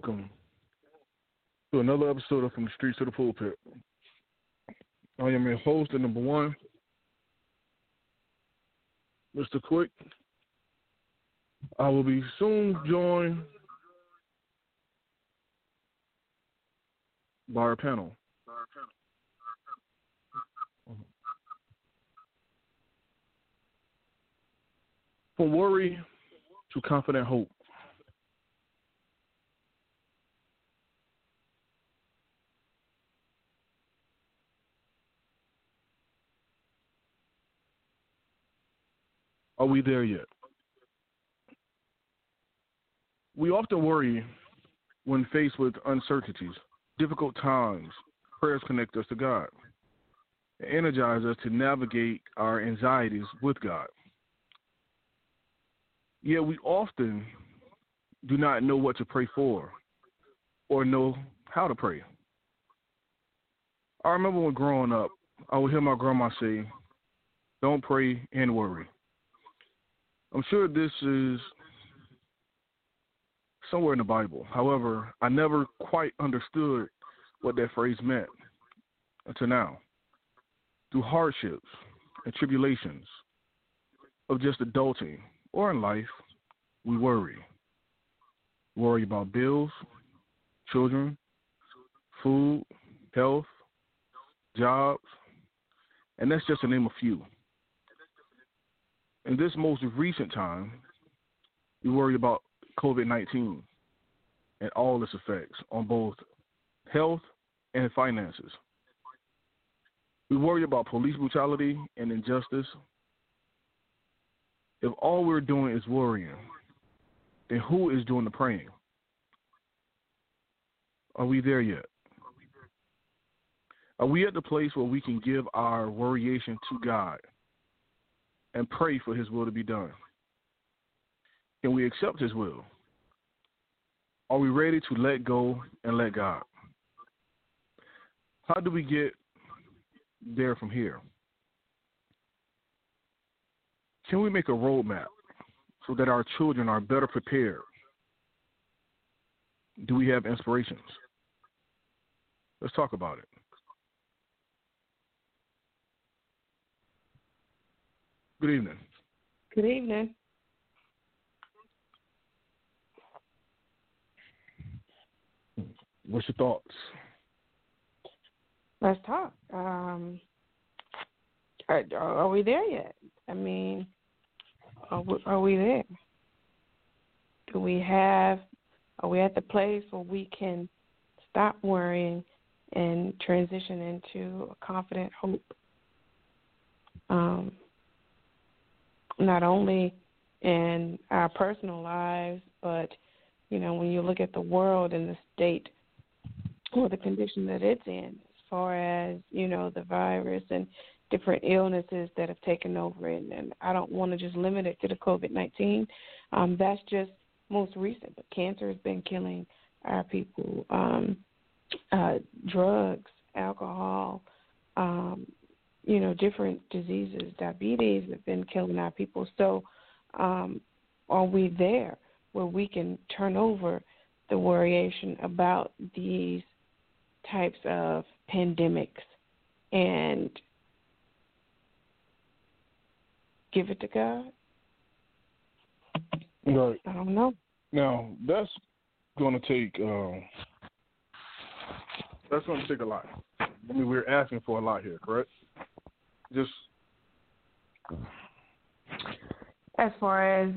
Welcome to another episode of From the Streets to the Pulpit. I am your host and number one, Mr. Quick. I will be soon joined by our panel. From worry to confident hope. Are we there yet? We often worry when faced with uncertainties, difficult times. Prayers connect us to God, energize us to navigate our anxieties with God. Yet we often do not know what to pray for or know how to pray. I remember when growing up, I would hear my grandma say, "Don't pray and worry." I'm sure this is somewhere in the Bible. However, I never quite understood what that phrase meant until now. Through hardships and tribulations of just adulting or in life, we worry. Worry about bills, children, food, health, jobs, and that's just to name a few. In this most recent time, we worry about COVID 19 and all its effects on both health and finances. We worry about police brutality and injustice. If all we're doing is worrying, then who is doing the praying? Are we there yet? Are we at the place where we can give our worryation to God and pray for His will to be done? Can we accept His will? Are we ready to let go and let God? How do we get there from here? Can we make a roadmap so that our children are better prepared? Do we have inspirations? Let's talk about it. Good evening. Good evening. What's your thoughts? Let's talk. Um, are, are we there yet? I mean, are we, are we there? Do we have? Are we at the place where we can stop worrying and transition into a confident hope? Um, not only in our personal lives, but you know, when you look at the world and the state or the condition that it's in, as far as you know, the virus and different illnesses that have taken over, and, and I don't want to just limit it to the COVID nineteen. Um, that's just most recent, but cancer has been killing our people. Um, uh, drugs, alcohol, um, you know, different diseases, diabetes have been killing our people. So, um, are we there where we can turn over the worryation about these types of pandemics and give it to God? Right. I don't know. Now that's going to take um, that's going to take a lot. I mean, we're asking for a lot here, correct? Just as far as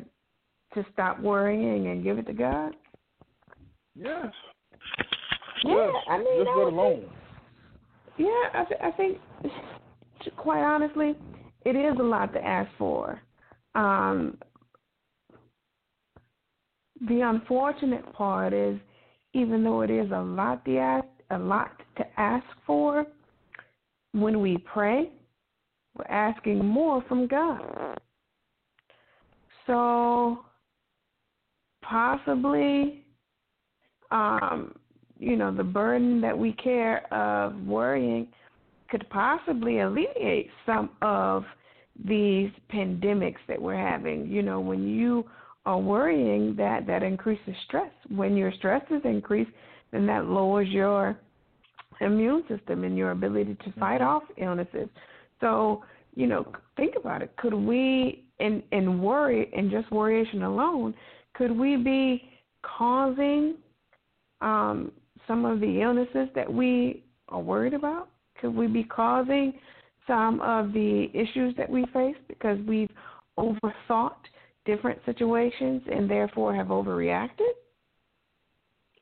to stop worrying and give it to God. yes. Yeah, yes. I mean, just let alone. Yeah, I, th- I think, quite honestly, it is a lot to ask for. Um, the unfortunate part is, even though it is a lot to ask, a lot to ask for, when we pray, we're asking more from God. So, possibly, um, you know, the burden that we care of worrying could possibly alleviate some of these pandemics that we're having. You know, when you are worrying, that that increases stress. When your stress is increased, then that lowers your immune system and your ability to fight off illnesses. So, you know, think about it. Could we, in in worry and just worryation alone, could we be causing um, some of the illnesses that we are worried about? Could we be causing some of the issues that we face because we've overthought different situations and therefore have overreacted?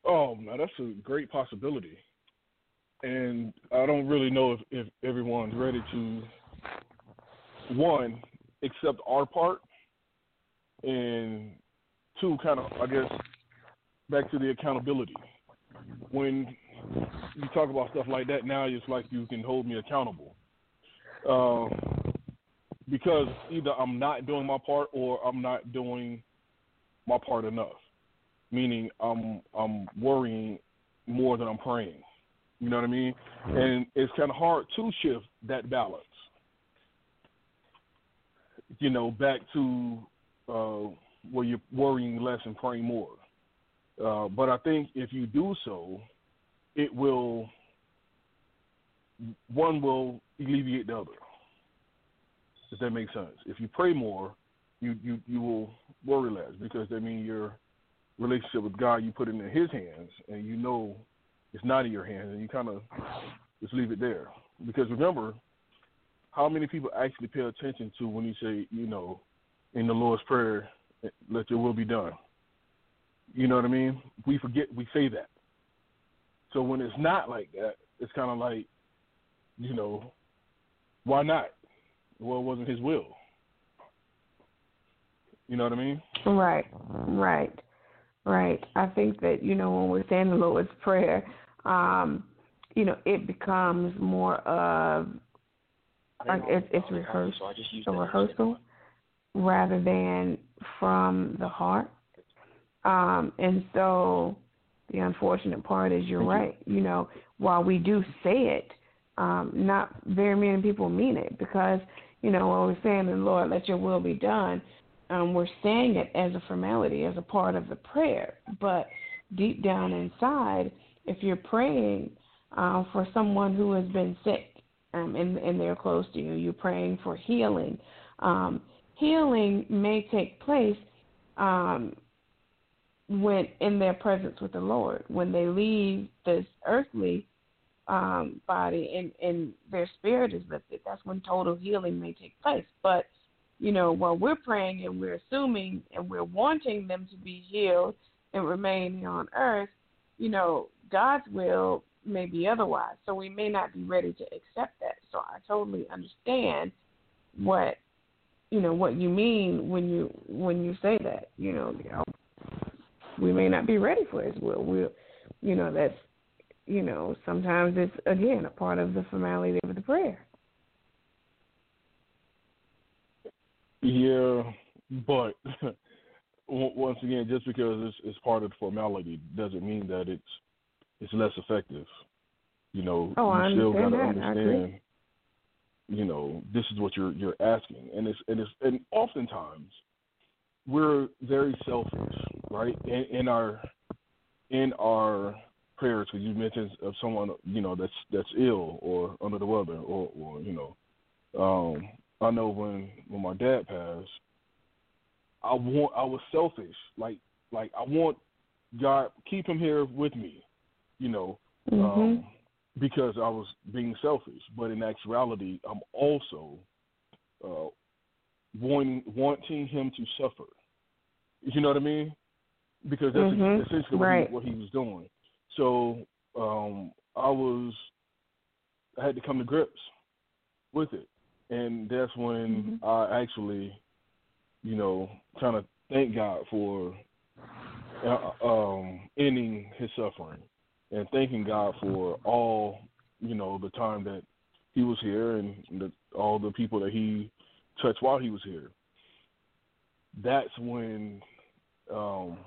Oh, now that's a great possibility, and I don't really know if, if everyone's ready to one accept our part, and two, kind of I guess back to the accountability. When you talk about stuff like that, now it's like you can hold me accountable, um, because either I'm not doing my part or I'm not doing my part enough meaning I'm I'm worrying more than I'm praying. You know what I mean? And it's kind of hard to shift that balance. You know, back to uh, where you're worrying less and praying more. Uh, but I think if you do so, it will one will alleviate the other. If that makes sense. If you pray more, you you you will worry less because that means your relationship with God you put it in His hands, and you know it's not in your hands, and you kind of just leave it there. Because remember, how many people actually pay attention to when you say, you know, in the Lord's Prayer, let your will be done. You know what I mean? We forget we say that. So when it's not like that, it's kind of like, you know, why not? Well, it wasn't his will. You know what I mean? Right, right, right. I think that you know when we're saying the Lord's Prayer, um, you know, it becomes more of like it's, it's rehearsed, a rehearsal, rather than from the heart. Um, and so the unfortunate part is you're right. You know, while we do say it, um, not very many people mean it because, you know, when we're saying the Lord, let your will be done, um, we're saying it as a formality, as a part of the prayer. But deep down inside, if you're praying uh, for someone who has been sick um, and, and they're close to you, you're praying for healing. Um, healing may take place um, when in their presence with the Lord. When they leave this earthly um, body and, and their spirit is lifted, that's when total healing may take place. But, you know, while we're praying and we're assuming and we're wanting them to be healed and remain on earth, you know, God's will may be otherwise. So we may not be ready to accept that. So I totally understand what you know what you mean when you when you say that. You know, you know we may not be ready for His will. We, you know, that's you know sometimes it's again a part of the formality of the prayer. Yeah, but once again, just because it's, it's part of the formality doesn't mean that it's it's less effective. You know, oh, you I still got to understand. You know, this is what you're you're asking, and it's and it's and oftentimes we're very selfish, right? In, in our in our prayers, because you mentioned of someone you know that's that's ill or under the weather, or or you know, um, I know when when my dad passed, I want I was selfish, like like I want God keep him here with me, you know, mm-hmm. um, because I was being selfish. But in actuality, I'm also uh, wanting wanting him to suffer. You know what I mean? Because that's mm-hmm. essentially what, right. he, what he was doing. So um, I was, I had to come to grips with it, and that's when mm-hmm. I actually, you know, kind of thank God for uh, um, ending his suffering, and thanking God for all, you know, the time that he was here and the, all the people that he touched while he was here. That's when um,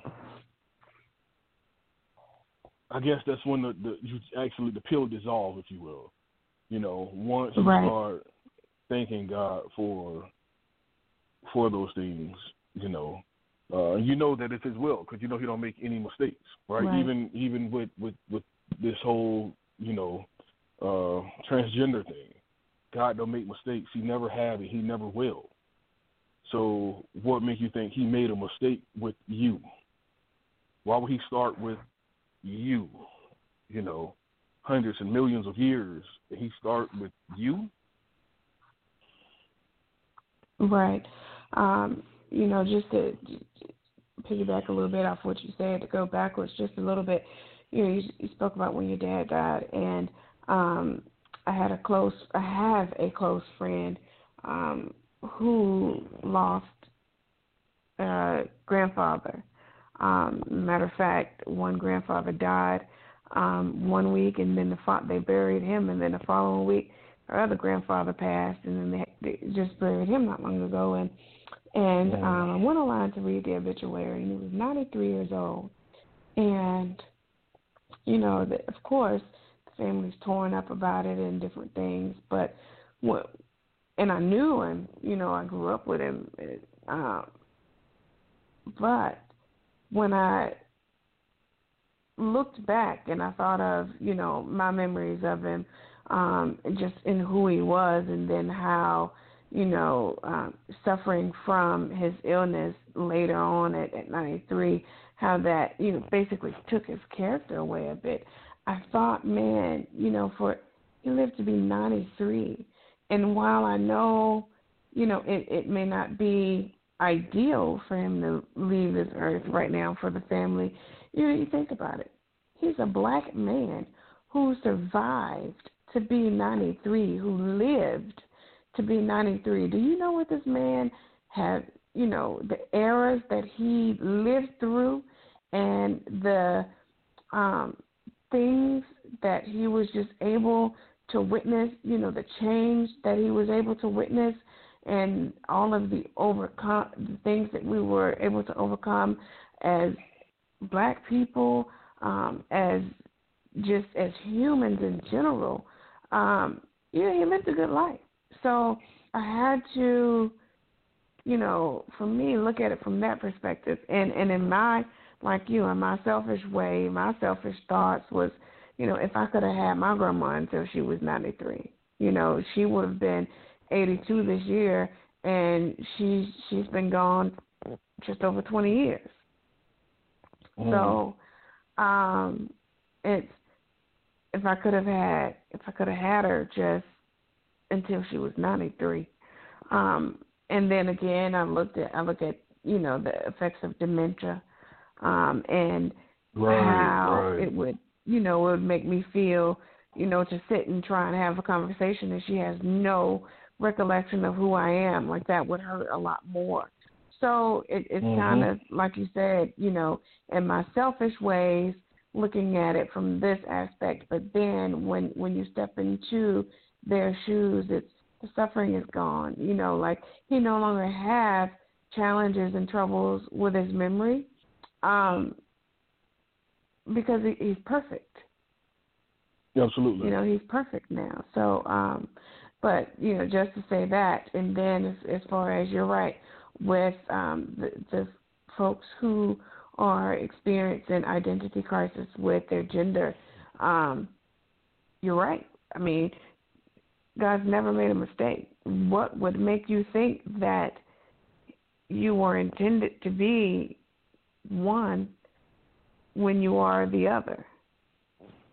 I guess that's when the, the you actually the pill dissolve, if you will. You know, once you right. start thanking God for for those things, you know, uh, you know that it's His will because you know He don't make any mistakes, right? right? Even even with with with this whole you know uh, transgender thing, God don't make mistakes. He never have and He never will. So what makes you think he made a mistake with you? Why would he start with you? You know, hundreds and millions of years. Did he start with you? Right. Um, you know, just to piggyback a little bit off what you said, to go backwards just a little bit. You know, you, you spoke about when your dad died, and um, I had a close, I have a close friend um, who lost a grandfather. Um, matter of fact, one grandfather died um, one week, and then the fo- they buried him, and then the following week, her other grandfather passed, and then they, just buried him not long ago. And and um, I went online to read the obituary, and he was 93 years old. And you know, the, of course, the family's torn up about it and different things. But what, and I knew him. You know, I grew up with him. Um, but when I looked back and I thought of, you know, my memories of him, um, just in who he was, and then how, you know, um, suffering from his illness later on at, at 93, how that, you know, basically took his character away a bit. I thought, man, you know, for he lived to be 93, and while I know, you know, it, it may not be ideal for him to leave this earth right now for the family, you know, you think about it. He's a black man who survived to be 93, who lived to be 93. Do you know what this man had, you know, the eras that he lived through and the um, things that he was just able to witness, you know, the change that he was able to witness and all of the overcome the things that we were able to overcome as black people, um, as just as humans in general, um, yeah, he lived a good life. So I had to, you know, for me, look at it from that perspective. And and in my like you, in my selfish way, my selfish thoughts was, you know, if I could have had my grandma until she was ninety three, you know, she would have been eighty two this year and she's she's been gone just over twenty years. Mm. So um it's if I could have had if I could have had her just until she was ninety three. Um and then again I looked at I look at, you know, the effects of dementia, um, and right, how right. it would you know, it would make me feel, you know, to sit and try and have a conversation and she has no recollection of who I am. Like that would hurt a lot more. So it, it's mm-hmm. kind of like you said, you know, in my selfish ways, looking at it from this aspect. But then when when you step into their shoes, it's the suffering is gone. You know, like he no longer has challenges and troubles with his memory, um, because he, he's perfect. Absolutely. You know, he's perfect now. So, um, but you know, just to say that, and then as, as far as you're right with um, the, the folks who are experiencing identity crisis with their gender, um, you're right. I mean, God's never made a mistake. What would make you think that you were intended to be one when you are the other?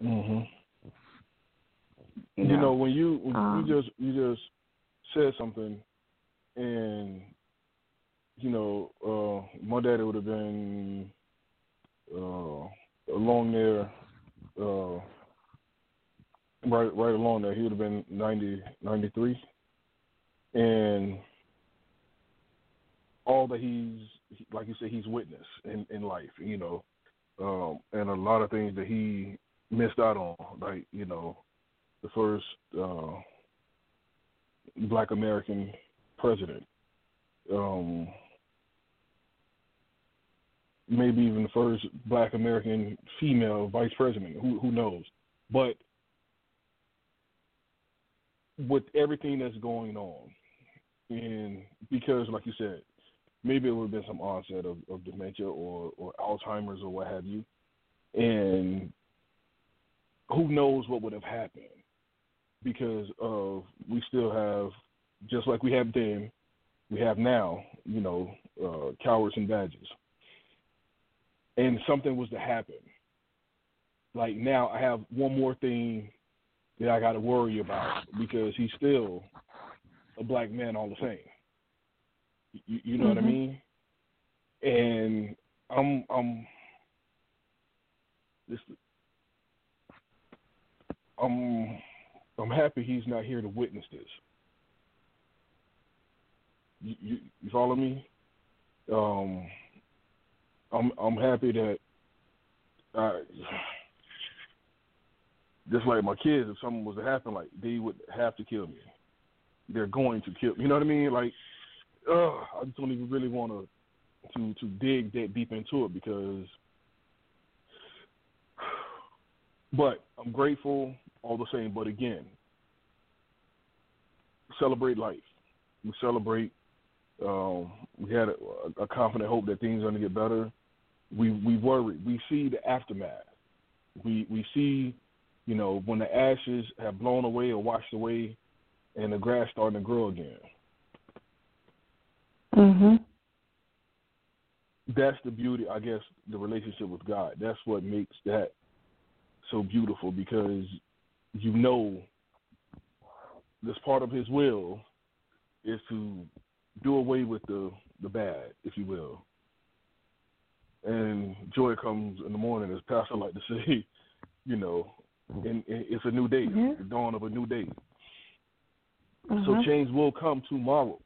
Mhm. You, You know, know, when you when Um, you just you just said something, and you know, uh, my daddy would have been uh, along there, uh, right right along there. He would have been 90, 93. and all that he's like you said he's witnessed in in life. You know, um, and a lot of things that he missed out on, like you know, the first uh, Black American president, um, maybe even the first Black American female vice president. Who who knows? But with everything that's going on, and because, like you said, maybe it would have been some onset of, of dementia or, or Alzheimer's or what have you, and who knows what would have happened because of we still have just like we have then, we have now, you know, uh, cowards and badges, and something was to happen. Like now, I have one more thing that I got to worry about because he's still a black man all the same. You, you know what I Mhm. mean? And I'm I'm this I'm I'm happy he's not here to witness this. You you, you follow me? Um, I'm I'm happy that I just like my kids, if something was to happen, like they would have to kill me. They're going to kill. Me. You know what I mean? Like, uh, I just don't even really want to to to dig that deep into it because. But I'm grateful all the same. But again, celebrate life. We celebrate. Um, we had a, a confident hope that things are going to get better. We we worry. We see the aftermath. We we see, you know, when the ashes have blown away or washed away, and the grass starting to grow again. Mhm. That's the beauty, I guess, the relationship with God. That's what makes that so beautiful because you know this part of His will is to do away with the the bad, if you will. And joy comes in the morning, as Pastor like to say, you know, and, it's a new day, Yeah. the dawn of a new day. So Mhm. change will come tomorrow,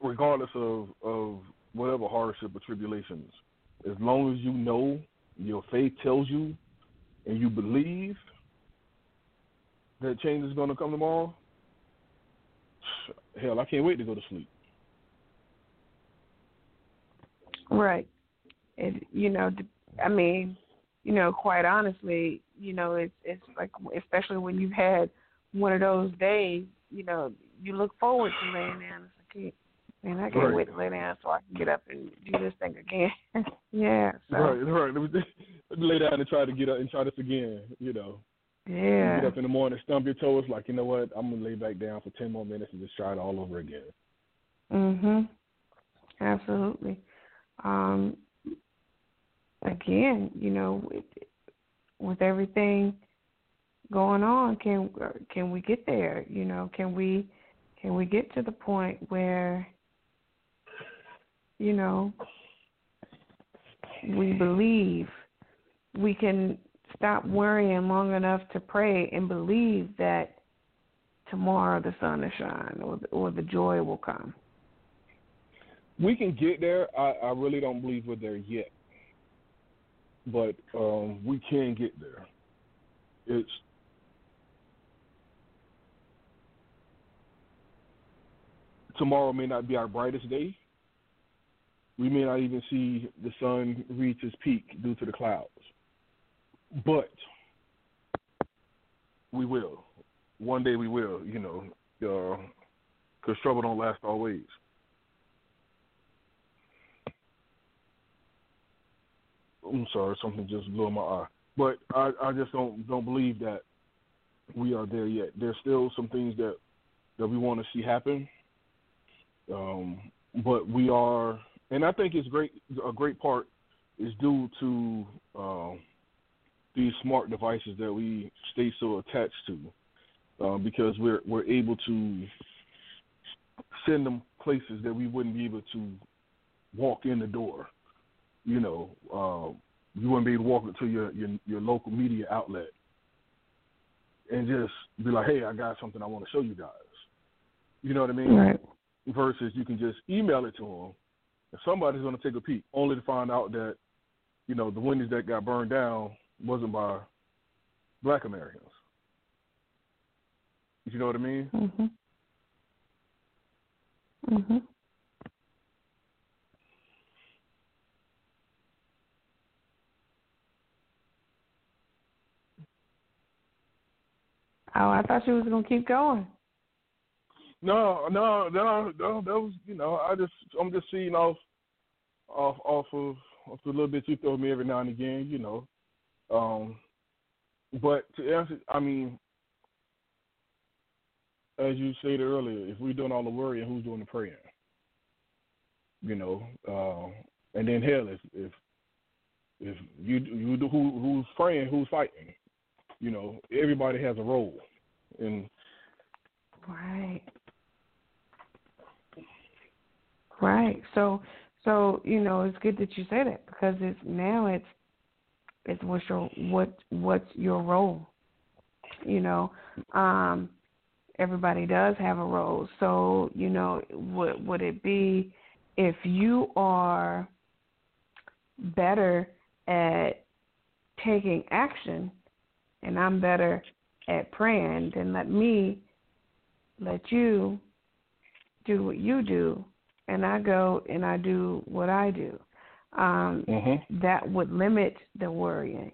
regardless of of whatever hardship or tribulations. As long as you know your faith tells you, and you believe that change is going to come tomorrow, hell, I can't wait to go to sleep. Right. It you know, I mean, you know, quite honestly, you know, it's it's like especially when you've had one of those days, you know, you look forward to laying down. It's like, man, I can't Right. wait to lay down so I can get up and do this thing again. yeah. So Right, right. Let me lay down and try to get up and try this again. You know, you yeah. get up in the morning, stump your toes, like you know what? I'm gonna lay back down for ten more minutes and just try it all over again. Mhm. Absolutely. Um again, you know, with, with everything going on, can can we get there? You know, can we can we get to the point where you know we believe we can stop worrying long enough to pray and believe that tomorrow the sun will shine or or the joy will come. We can get there. I, I really don't believe we're there yet, but um, we can get there. It's tomorrow may not be our brightest day. We may not even see the sun reach its peak due to the clouds, but we will. One day we will. You know, because trouble don't last always. I'm sorry, something just blew my eye. But I, I just don't don't believe that we are there yet. There's still some things that that we want to see happen. Um, but we are, and I think it's great. A great part is due to um, these smart devices that we stay so attached to, uh, because we're we're able to send them places that we wouldn't be able to walk in the door you know, uh, you wouldn't be able to walk into your, your your local media outlet and just be like, "Hey, I got something I want to show you guys." You know what I mean? Right. Versus you can just email it to them, and somebody's going to take a peek, only to find out that, you know, the windows that got burned down wasn't by Black Americans. You know what I mean? Mhm. Mhm. Oh, I thought you was gonna keep going. No, no, no, no. That was, you know, I just, I'm just seeing off, off, off of, off the little bit you throw me every now and again, you know. Um, but to answer, I mean, as you stated earlier, if we're doing all the worrying, who's doing the praying? You know, uh, and then hell, if if if you you do who who's praying, who's fighting? You know, everybody has a role, and Right. Right. So so, you know, it's good that you say that because it's now it's it's what's your what what's your role. You know, um everybody does have a role. So, you know, would would it be if you are better at taking action and I'm better at praying, then let me let you do what you do and I go and I do what I do. Um, mm-hmm. that would limit the worrying.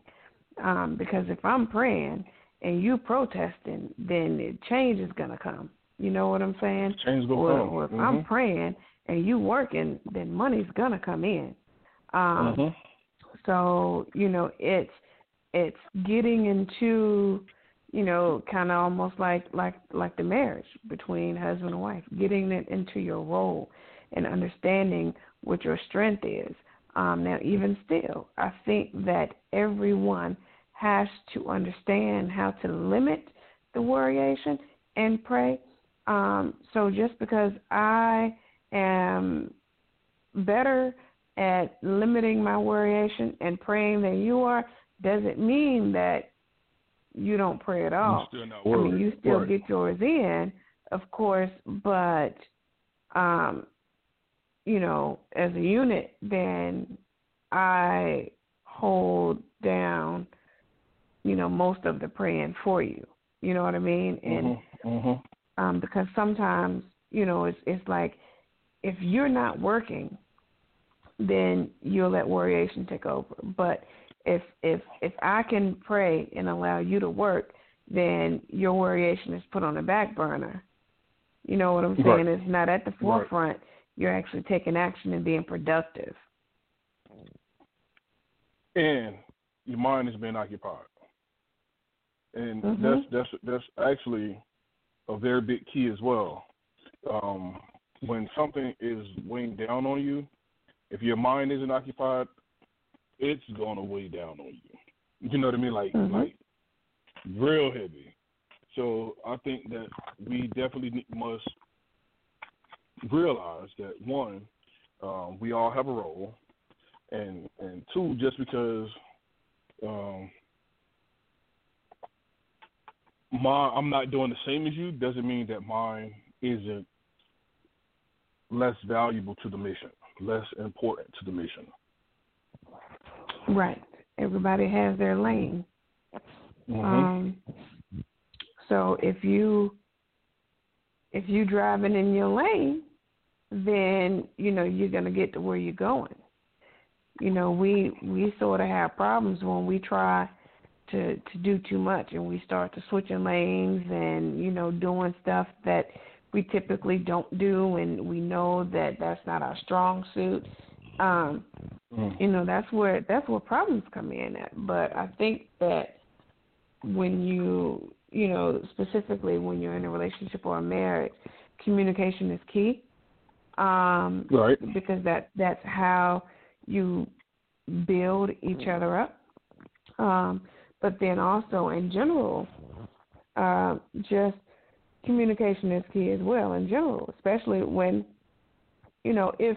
Um, because if I'm praying and you protesting, then change is gonna come. You know what I'm saying? Change will or, come. Or if mm-hmm. I'm praying and you working, then money's gonna come in. Um, mm-hmm. So you know, it's it's getting into you know, kind of almost like like like the marriage between husband and wife, getting it into your role and understanding what your strength is. Um, now, even still, I think that everyone has to understand how to limit the worryation and pray. Um, so just because I am better at limiting my worryation and praying than you are, doesn't mean that you don't pray at all. I mean, you still get yours in, of course, but um, you know, as a unit, then I hold down, you know, most of the praying for you. You know what I mean? And mm-hmm. Mm-hmm. um, because sometimes, you know, it's it's like if you're not working, then you'll let worryation take over. But if if if I can pray and allow you to work, then your worryation is put on the back burner. You know what I'm saying? Right. It's not at the forefront. Right. You're actually taking action and being productive. And your mind is being occupied. And mm-hmm. that's that's that's actually a very big key as well. Um, when something is weighing down on you, if your mind isn't occupied, it's gonna weigh down on you. You know what I mean? Like mm-hmm. like real heavy. So I think that we definitely must realize that one, um, we all have a role, and and two, just because um, my I'm not doing the same as you doesn't mean that mine isn't less valuable to the mission, less important to the mission. Right. Everybody has their lane. Mm-hmm. Um, so if you if you driving in your lane, then you know you're gonna get to where you're going. You know, we we sort of have problems when we try to to do too much and we start to switching lanes and you know doing stuff that we typically don't do and we know that that's not our strong suit. Um, mm. You know, that's where that's where problems come in at. But I think that when you you know, specifically when you're in a relationship or a marriage, communication is key. Um, right. Because that that's how you build each other up. Um, but then also in general, uh, just communication is key as well in general, especially when, you know, if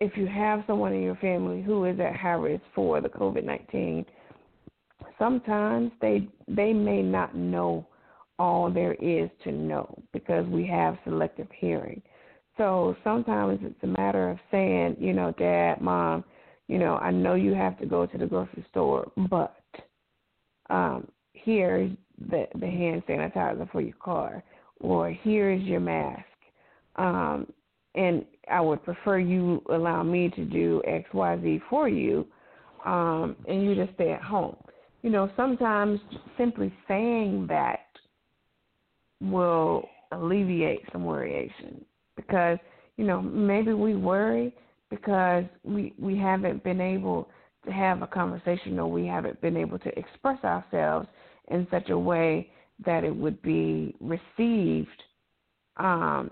if you have someone in your family who is at high risk for the COVID nineteen sometimes they they may not know all there is to know because we have selective hearing. So sometimes it's a matter of saying, you know, dad, mom, you know, I know you have to go to the grocery store, but um, here's the the hand sanitizer for your car, or here's your mask. Um, and I would prefer you allow me to do X, Y, Z for you, um, and you just stay at home. You know, sometimes simply saying that will alleviate some worryation because, you know, maybe we worry because we we haven't been able to have a conversation or we haven't been able to express ourselves in such a way that it would be received um,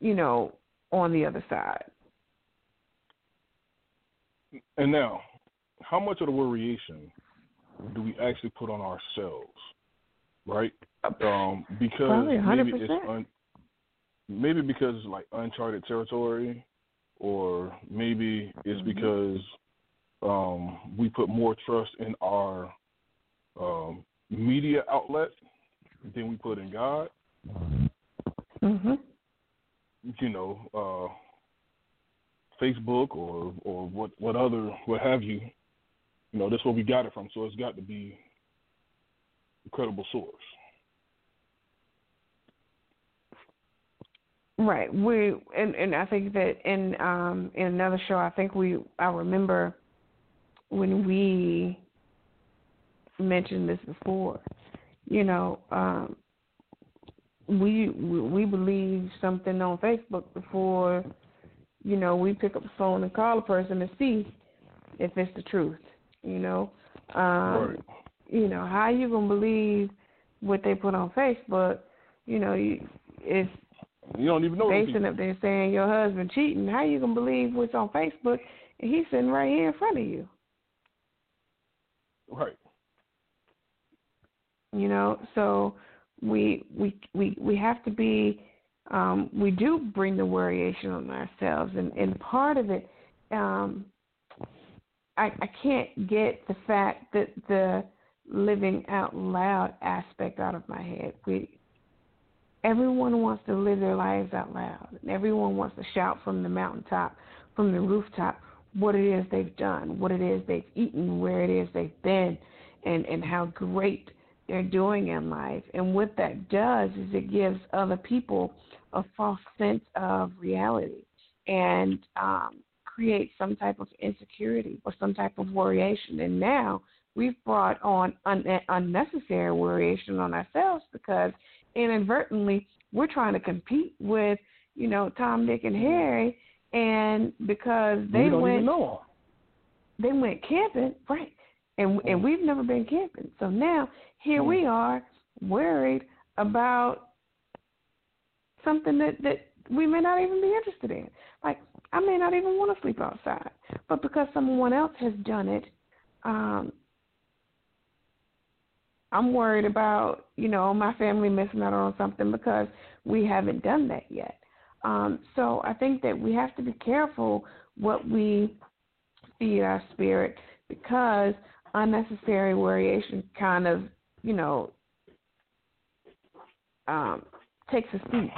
you know, on the other side. And now, how much of the worryation do we actually put on ourselves, right? Um, because maybe it's un, maybe because it's like uncharted territory, or maybe it's mm-hmm. because um, we put more trust in our um, media outlet than we put in God. Mm-hmm. You know, uh, Facebook or or what what other what have you you know, that's where we got it from. So it's got to be a credible source. Right. We and and I think that in um in another show I think we I remember when we mentioned this before. You know, um, we we believe something on Facebook before, you know, we pick up the phone and call a person to see if it's the truth. You know, um, right. you know how you gonna believe what they put on Facebook? You know, you, if you don't even know. They sitting up there saying your husband cheating. How you gonna believe what's on Facebook and he's sitting right here in front of you? Right. You know, so we we we we have to be. Um, we do bring the worryation on ourselves, and and part of it, um, I I can't get the fact that the living out loud aspect out of my head. We Everyone wants to live their lives out loud. And everyone wants to shout from the mountaintop, from the rooftop, what it is they've done, what it is they've eaten, where it is they've been, and, and how great they're doing in life. And what that does is it gives other people a false sense of reality and um, creates some type of insecurity or some type of worryation. And now we've brought on un- unnecessary worryation on ourselves because inadvertently we're trying to compete with, you know, Tom, Dick, and Harry, and because they went, they went camping, right? And and we've never been camping, so now here we are worried about something that that we may not even be interested in. Like I may not even want to sleep outside, but because someone else has done it, um, I'm worried about, you know, my family missing out on something because we haven't done that yet. Um, so I think that we have to be careful what we feed our spirit because unnecessary worryation kind of, you know, um, takes a seat.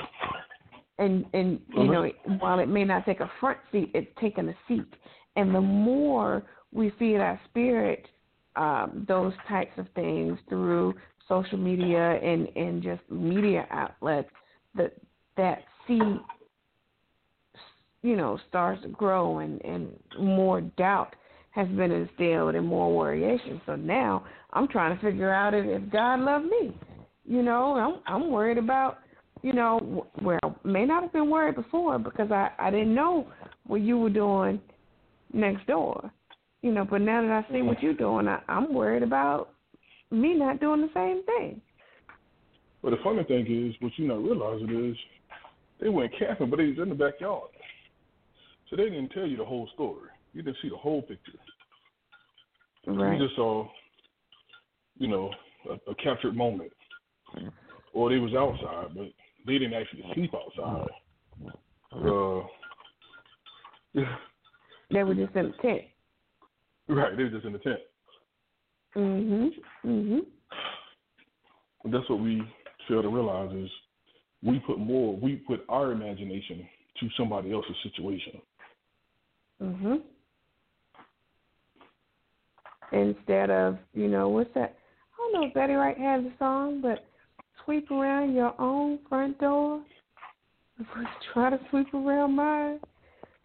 And and you uh-huh. know, while it may not take a front seat, it's taking a seat. And the more we feed our spirit um, those types of things through social media and, and just media outlets, that that seed, you know, starts to grow and, and more doubt has been instilled and more worryation. So now I'm trying to figure out if, if God loved me. You know, I'm I'm worried about, you know, well, may not have been worried before because I I didn't know what you were doing next door. You know, but now that I see what you're doing, I, I'm worried about me not doing the same thing. But the funny thing is, what you're not realizing is, they went camping, but they was in the backyard, so they didn't tell you the whole story. You didn't see the whole picture. Right. You just saw, you know, a, a captured moment, or they was outside, but they didn't actually sleep outside. Uh, they were just in the tent. Right, they were just in the tent. Mhm. Mhm. That's what we fail to realize is we put more, we put our imagination to somebody else's situation. Mhm. Instead of, you know, what's that? I don't know if Betty Wright has a song, but sweep around your own front door. Try to sweep around mine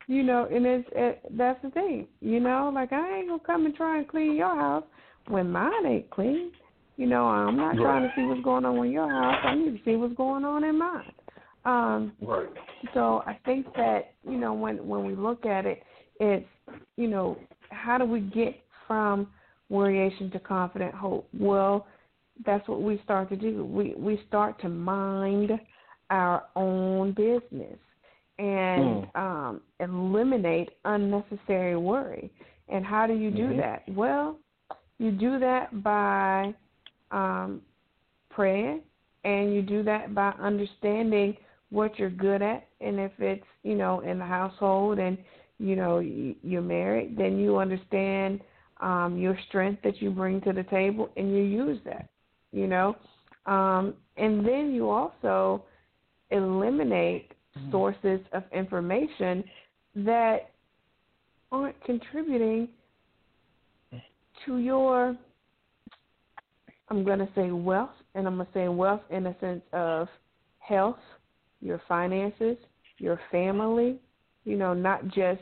you know, and it's it, that's the thing, you know, like I ain't gonna come and try and clean your house when mine ain't clean. You know, I'm not right. trying to see what's going on in your house. I need to see what's going on in mine. Um, right. So I think that you know when when we look at it, it's you know how do we get from worryation to confident hope? Well, that's what we start to do. We we start to mind our own business and mm. um, eliminate unnecessary worry. And how do you do mm-hmm. that? Well, you do that by um, praying, and you do that by understanding what you're good at. And if it's you know in the household and you know you're married, then you understand um, your strength that you bring to the table, and you use that. You know, um, and then you also eliminate Mm-hmm. sources of information that aren't contributing to your I'm going to say wealth, and I'm going to say wealth in a sense of health, your finances, your family, you know, not just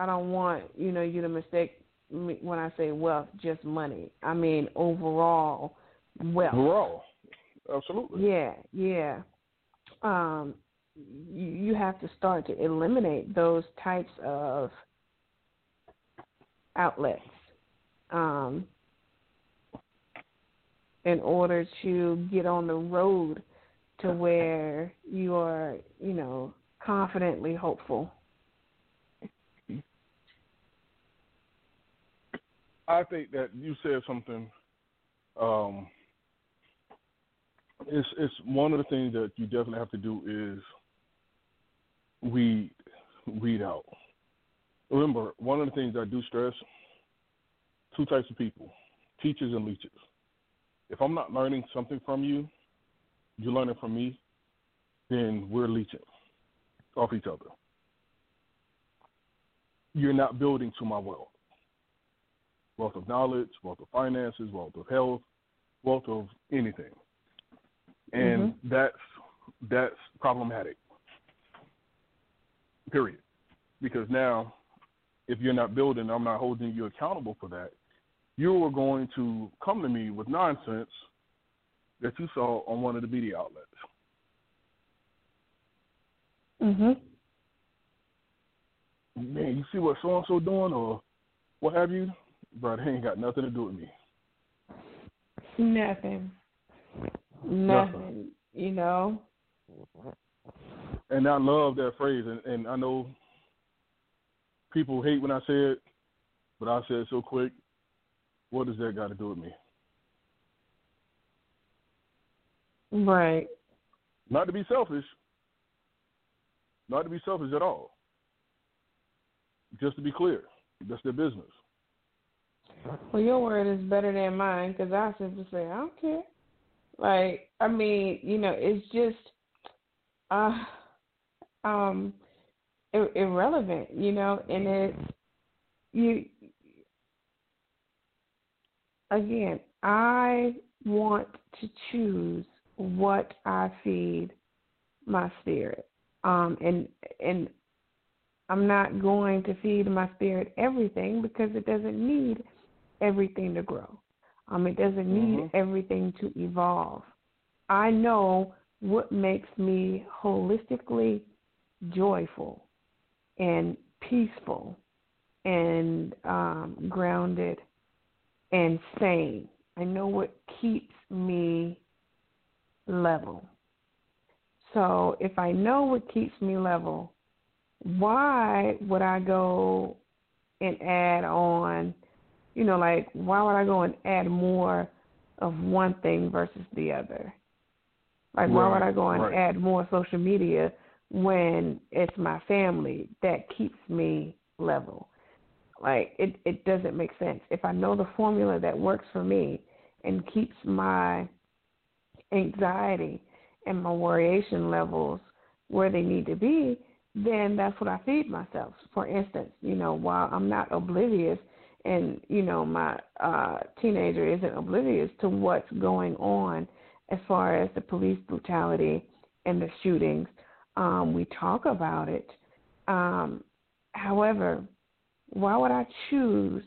I don't want, you know, you to mistake me when I say wealth, just money. I mean overall wealth. Overall, absolutely. Yeah, yeah. Um, you, you have to start to eliminate those types of outlets um, in order to get on the road to where you are, you know, confidently hopeful. I think that you said something. Um, it's it's one of the things that you definitely have to do is weed weed out. Remember, one of the things I do stress: two types of people, teachers and leeches. If I'm not learning something from you, you're learning from me, then we're leeching off each other. You're not building to my wealth. Wealth of knowledge, wealth of finances, wealth of health, wealth of anything. And mm-hmm. that's that's problematic. Period. Because now if you're not building, I'm not holding you accountable for that. You are going to come to me with nonsense that you saw on one of the media outlets. Mhm. Man, you see what so and so doing, or what have you, bro? They ain't got nothing to do with me. Nothing. Nothing. Nothing. You know. And I love that phrase, and, and I know people hate when I say it, but I say it so quick. What does that got to do with me? Right. Not to be selfish. Not to be selfish at all. Just to be clear, that's their business. Well, your word is better than mine because I simply say I don't care. Like, I mean, you know, it's just, uh, um, ir- irrelevant, you know, and it, you, again, I want to choose what I feed my spirit. Um, and and I'm not going to feed my spirit everything because it doesn't need everything to grow. Um, it doesn't need mm-hmm. everything to evolve. I know what makes me holistically joyful and peaceful and um, grounded and sane. I know what keeps me level. So if I know what keeps me level, why would I go and add on, you know, like why would I go and add more of one thing versus the other? Like right, why would I go and right. add more social media when it's my family that keeps me level? Like it it doesn't make sense. If I know the formula that works for me and keeps my anxiety and my worryation levels where they need to be, then that's what I feed myself. For instance, you know, while I'm not oblivious and, you know, my uh teenager isn't oblivious to what's going on as far as the police brutality and the shootings, um, we talk about it. Um, however, why would I choose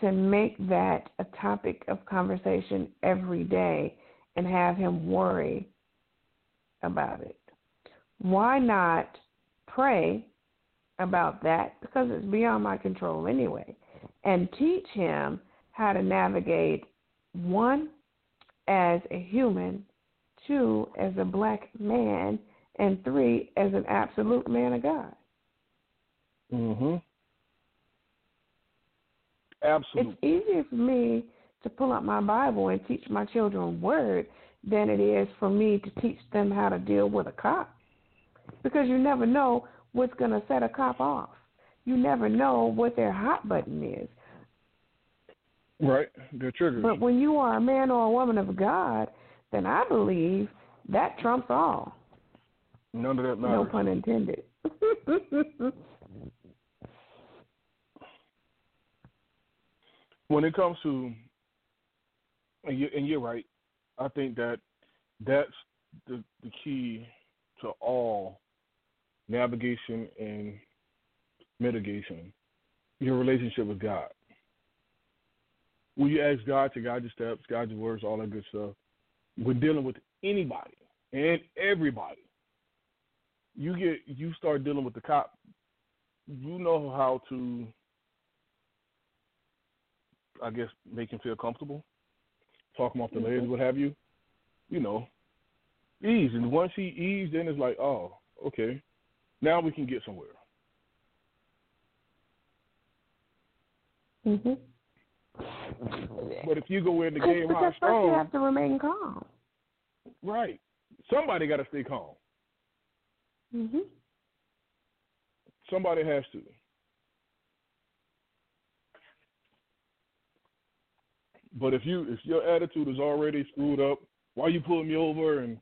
to make that a topic of conversation every day and have him worry about it. Why not pray about that because it's beyond my control anyway and teach him how to navigate one as a human, two as a black man, and three as an absolute man of God. Mhm. Absolutely. It's easier for me to pull out my Bible and teach my children word than it is for me to teach them how to deal with a cop. Because you never know what's going to set a cop off. You never know what their hot button is. Right, they're triggers. But when you are a man or a woman of God, then I believe that trumps all. None of that matters. No pun intended. when it comes to and, you, and you're right. I think that that's the the key to all navigation and mitigation. Your relationship with God. When you ask God to guide your steps, guide your words, all that good stuff, when dealing with anybody and everybody, you get you start dealing with the cop. You know how to, I guess, make him feel comfortable, talk him off the ledge, what have you. You know, ease, and once he eased, then it's like, oh, okay, now we can get somewhere. Mhm. But if you go in the game high that's you have to remain calm. right? Somebody got to stay calm. Mhm. Somebody has to. But if you if your attitude is already screwed up, why you pulling me over and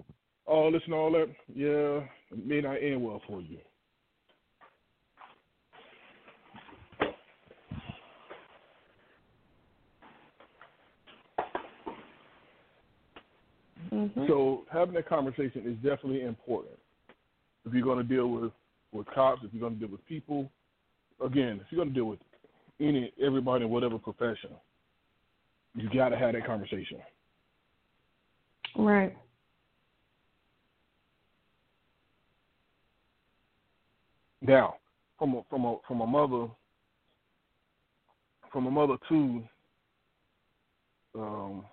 all this and all that? Yeah, it may not end well for you. Mhm. So having that conversation is definitely important. If you're going to deal with with cops, if you're going to deal with people, again, if you're going to deal with any everybody in whatever profession, you got to have that conversation. Right. Now, from a from a from a mother from a mother to um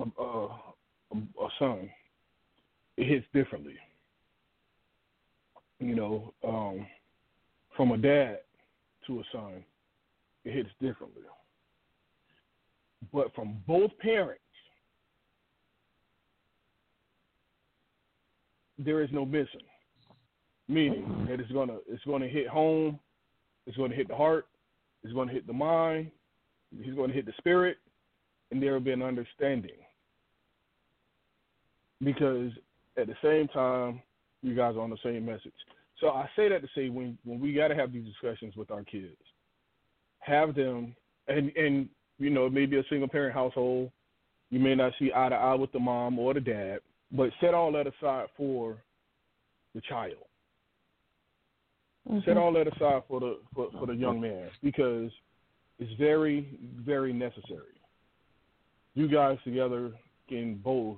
a, a, a son, it hits differently. You know, um, from a dad to a son, it hits differently. But from both parents, there is no missing. Meaning that it's gonna it's gonna hit home, it's gonna hit the heart, it's gonna hit the mind, it's gonna hit the spirit, and there will be an understanding. Because at the same time, you guys are on the same message. So I say that to say when when we got to have these discussions with our kids, have them and and you know maybe a single parent household, you may not see eye to eye with the mom or the dad, but set all that aside for the child. Set mm-hmm. all that aside for the for, for the young man because it's very very necessary. You guys together can both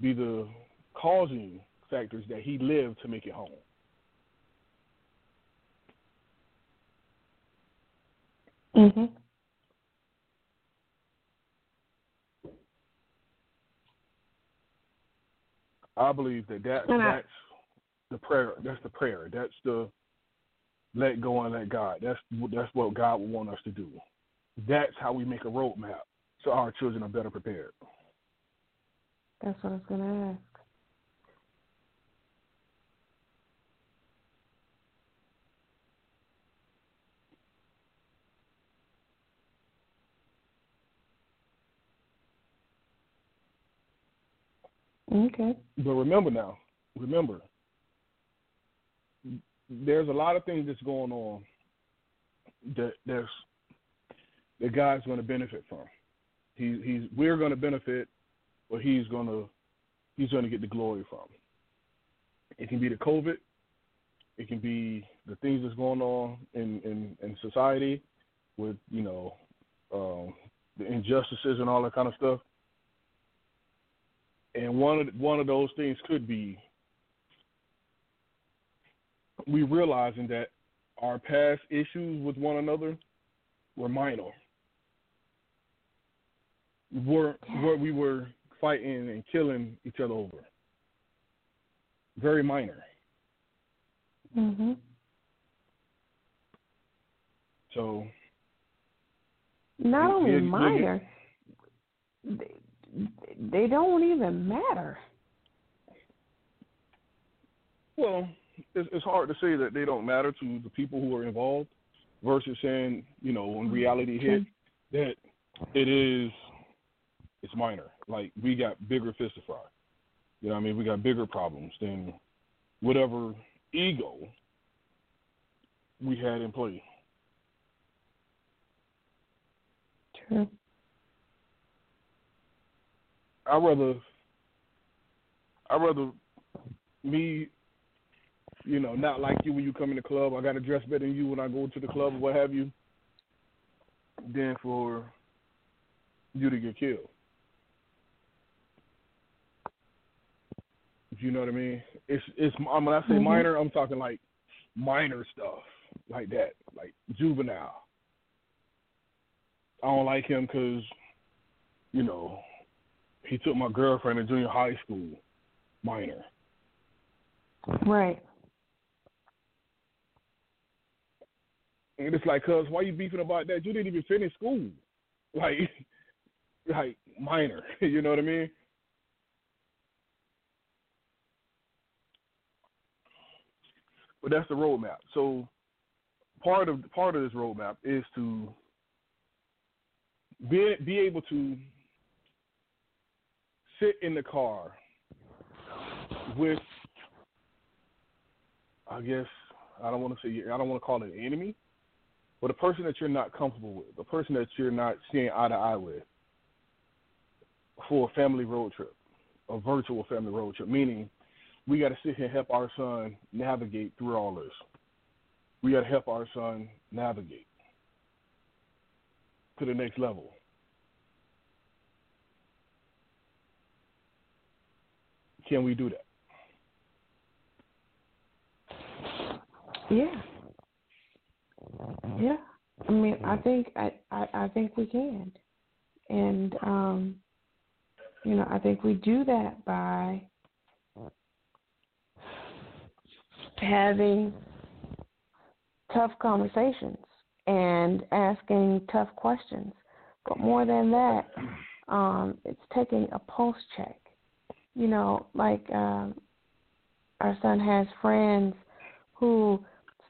be the causing factors that he lived to make it home. Mhm. I believe that, that And I- that's the prayer. That's the prayer. That's the let go and let God. That's that's what God would want us to do. That's how we make a roadmap so our children are better prepared. That's what I was gonna ask. Okay. But remember now, remember, there's a lot of things that's going on that there's that God's going to benefit from. He, he's we're going to benefit, but he's going to he's to get the glory from. It can be the COVID, it can be the things that's going on in in, in society with you know um, the injustices and all that kind of stuff. And one of one of those things could be we realizing that our past issues with one another were minor. Were where we were fighting and killing each other over. Very minor. Mhm. So Not only minor, they, they don't even matter. Well, it's, it's hard to say that they don't matter to the people who are involved versus saying, you know, when reality hit, that it is, it's minor. Like, we got bigger fish to fry. You know what I mean? We got bigger problems than whatever ego we had in play. True. I rather, I rather me, you know, not like you when you come in the club. I got to dress better than you when I go to the club or what have you. than for you to get killed. You know what I mean? It's it's when I say Mhm. minor, I'm talking like minor stuff like that, like juvenile. I don't like him because, you know, he took my girlfriend in junior high school. Minor. Right. And it's like, cuz, why you beefing about that? You didn't even finish school. Like, like minor. You know what I mean? But that's the roadmap. So part of part of this roadmap is to be be able to sit in the car with I guess I don't want to say I don't want to call it an enemy, but a person that you're not comfortable with, a person that you're not seeing eye to eye with, for a family road trip, a virtual family road trip. Meaning, we got to sit here and help our son navigate through all this. We got to help our son navigate to the next level. Can we do that? Yeah. Yeah. I mean, I think I, I I think we can, and um, you know, I think we do that by having tough conversations and asking tough questions. But more than that, um, it's taking a pulse check. You know, like um, our son has friends who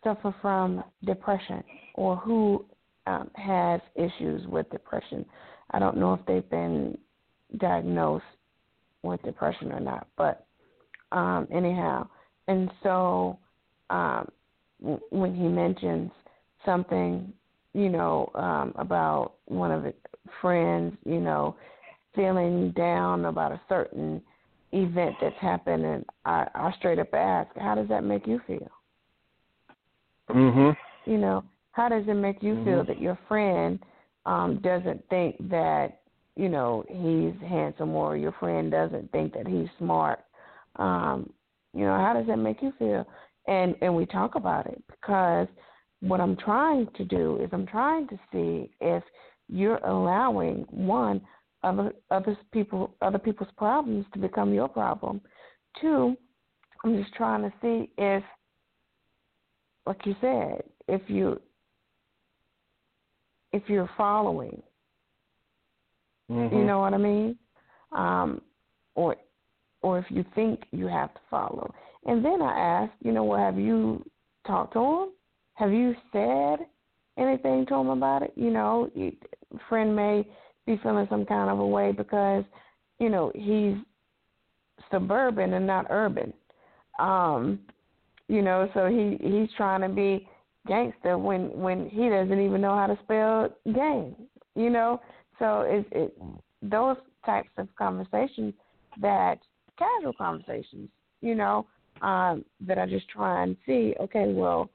suffer from depression or who um, has issues with depression. I don't know if they've been diagnosed with depression or not, but um, anyhow, and so um, w- when he mentions something, you know, um, about one of his friends, you know, feeling down about a certain event that's happened, and I, I straight up ask, how does that make you feel? Mm-hmm. you know, how does it make you feel that your friend um doesn't think that, you know, he's handsome or your friend doesn't think that he's smart? Um, you know, how does that make you feel? And and we talk about it because what I'm trying to do is I'm trying to see if you're allowing one other other people other people's problems to become your problem. Two, I'm just trying to see if like you said, if you if you're following, Mm-hmm. you know what I mean, um, or or if you think you have to follow. And then I ask, you know, well, have you talked to him? Have you said anything to him about it? You know, friend may be feeling some kind of a way because, you know, he's suburban and not urban. Um, you know, so he he's trying to be gangster when when he doesn't even know how to spell gang. You know, so it it those types of conversations that casual conversations, you know, um, that I just try and see. Okay, well,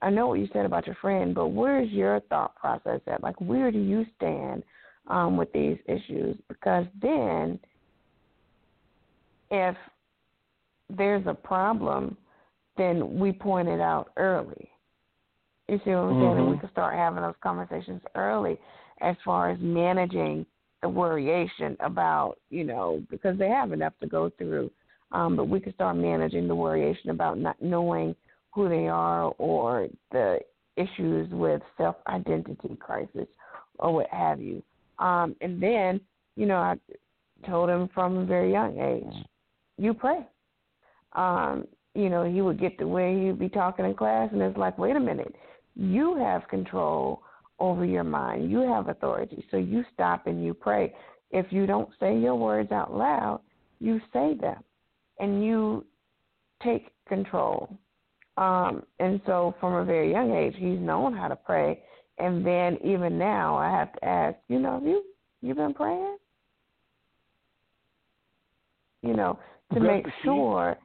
I know what you said about your friend, but where's your thought process at? Like, where do you stand um, with these issues? Because then, if there's a problem then we point it out early. You see what I'm saying? And we can start having those conversations early as far as managing the worryation about, you know, because they have enough to go through. Um, but we can start managing the worryation about not knowing who they are or the issues with self identity crisis or what have you. Um, and then, you know, I told him from a very young age, you pray. Um, you know, he would get to where he'd be talking in class, and it's like, wait a minute, you have control over your mind, you have authority, so you stop and you pray. If you don't say your words out loud, you say them, and you take control. Um, and so, from a very young age, he's known how to pray. And then, even now, I have to ask, you know, have you you been praying? You know, to make sure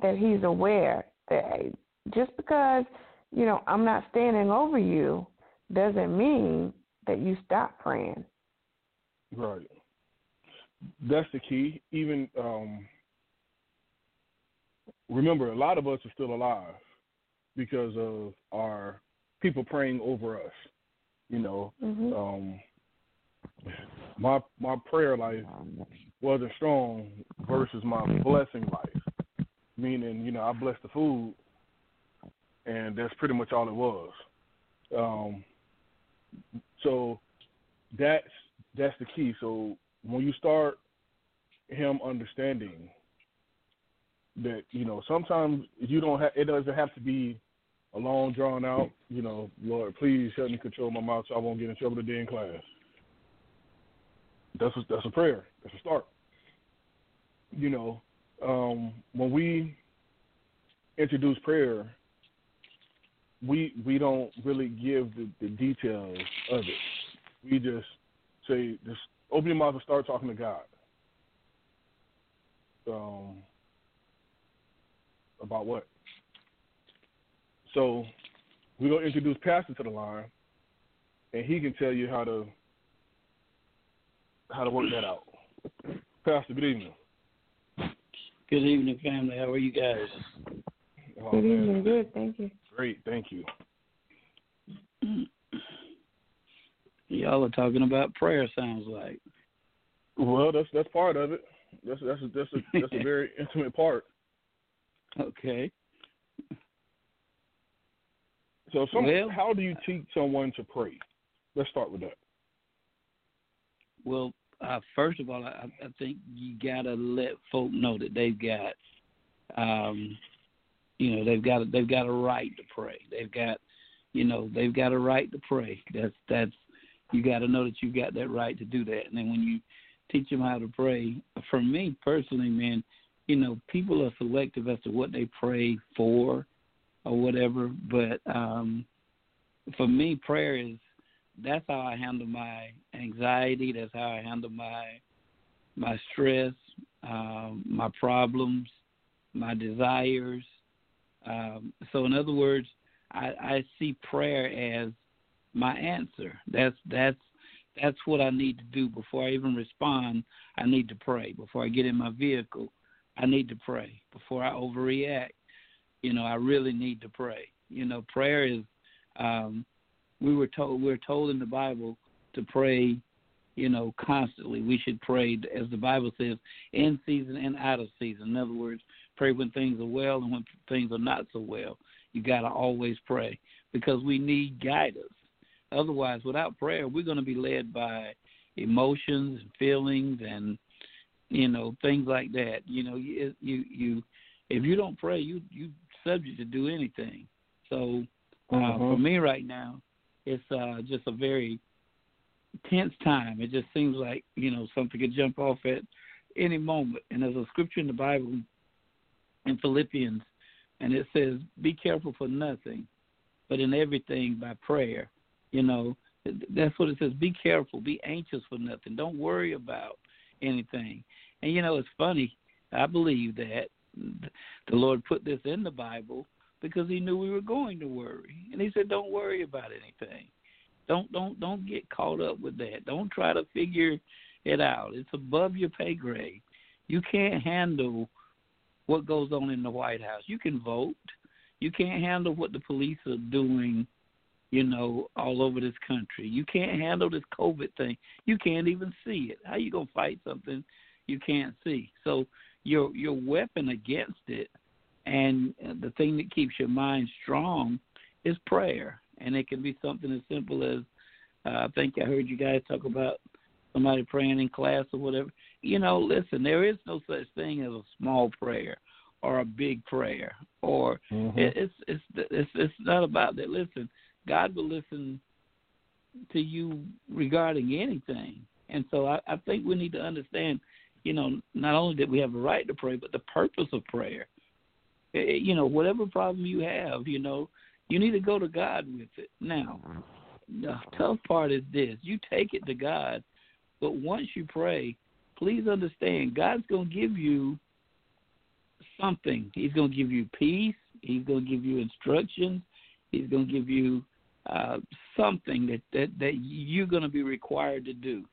that he's aware that hey, just because you know I'm not standing over you doesn't mean that you stop praying. Right. That's the key. Even um, remember, a lot of us are still alive because of our people praying over us. You know, mm-hmm. um, my my prayer life wasn't strong versus my blessing life. Meaning, you know, I blessed the food, and that's pretty much all it was. Um, so that's that's the key. So when you start him understanding that you know sometimes you don't have it doesn't have to be a long drawn out you know Lord please help me control my mouth so I won't get in trouble today in class. That's a, that's a prayer. That's a start. You know, um, when we introduce prayer, we we don't really give the, the details of it. We just say just open your mouth and start talking to God. Um, about what? So we're gonna introduce Pastor to the line, and he can tell you how to how to work that out. Pastor, good evening. Good evening, family. How are you guys? Oh, Good man. evening. Good. Thank you. Great, thank you. Y'all are talking about prayer. Sounds like. Well, that's that's part of it. That's that's a, that's a that's a very intimate part. Okay. So, some, Well- how do you teach someone to pray? Let's start with that. Well, uh, first of all, I, I think you gotta let folk know that they've got, um, you know, they've got they've got a right to pray. They've got, you know, they've got a right to pray. That's that's you got to know that you've got that right to do that. And then when you teach them how to pray, for me personally, man, you know, people are selective as to what they pray for or whatever. But um, for me, prayer is that's how I handle my anxiety. That's how I handle my my stress, um, my problems, my desires. Um, so, in other words, I, I see prayer as my answer. That's that's that's what I need to do before I even respond. I need to pray before I get in my vehicle. I need to pray before I overreact. You know, I really need to pray. You know, prayer is. Um, we were told we're told in the Bible to pray. You know, constantly. We should pray, as the Bible says, in season and out of season. In other words, pray when things are well and when things are not so well. You got to always pray because we need guidance. Otherwise, without prayer, we're going to be led by emotions and feelings and you know things like that. You know, you you, you if you don't pray, you you subject to do anything. So uh, for me right now, it's uh, just a very tense time. It just seems like you know something could jump off at any moment. And there's a scripture in the Bible in Philippians, and it says, "Be careful for nothing, but in everything by prayer." You know, that's what it says. Be careful. Be anxious for nothing. Don't worry about anything. And you know, it's funny. I believe that the Lord put this in the Bible because He knew we were going to worry, and He said, "Don't worry about anything. Don't don't don't get caught up with that. Don't try to figure it out. It's above your pay grade. You can't handle what goes on in the White House. You can vote. You can't handle what the police are doing." you know, all over this country. You can't handle this COVID thing. You can't even see it. How you gonna fight something you can't see? So your your weapon against it, and the thing that keeps your mind strong, is prayer. And it can be something as simple as uh, I think I heard you guys talk about somebody praying in class or whatever. You know, listen, there is no such thing as a small prayer or a big prayer, or Mhm. it, it's it's it's it's not about that. Listen, God will listen to you regarding anything. And so I, I think we need to understand, you know, not only that we have a right to pray, but the purpose of prayer. Eh, eh, You know, whatever problem you have, you know, you need to go to God with it. Now, the tough part is this you take it to God, but once you pray, please understand God's going to give you something. He's going to give you peace, He's going to give you instructions, He's going to give you uh, something that, that that you're going to be required to do.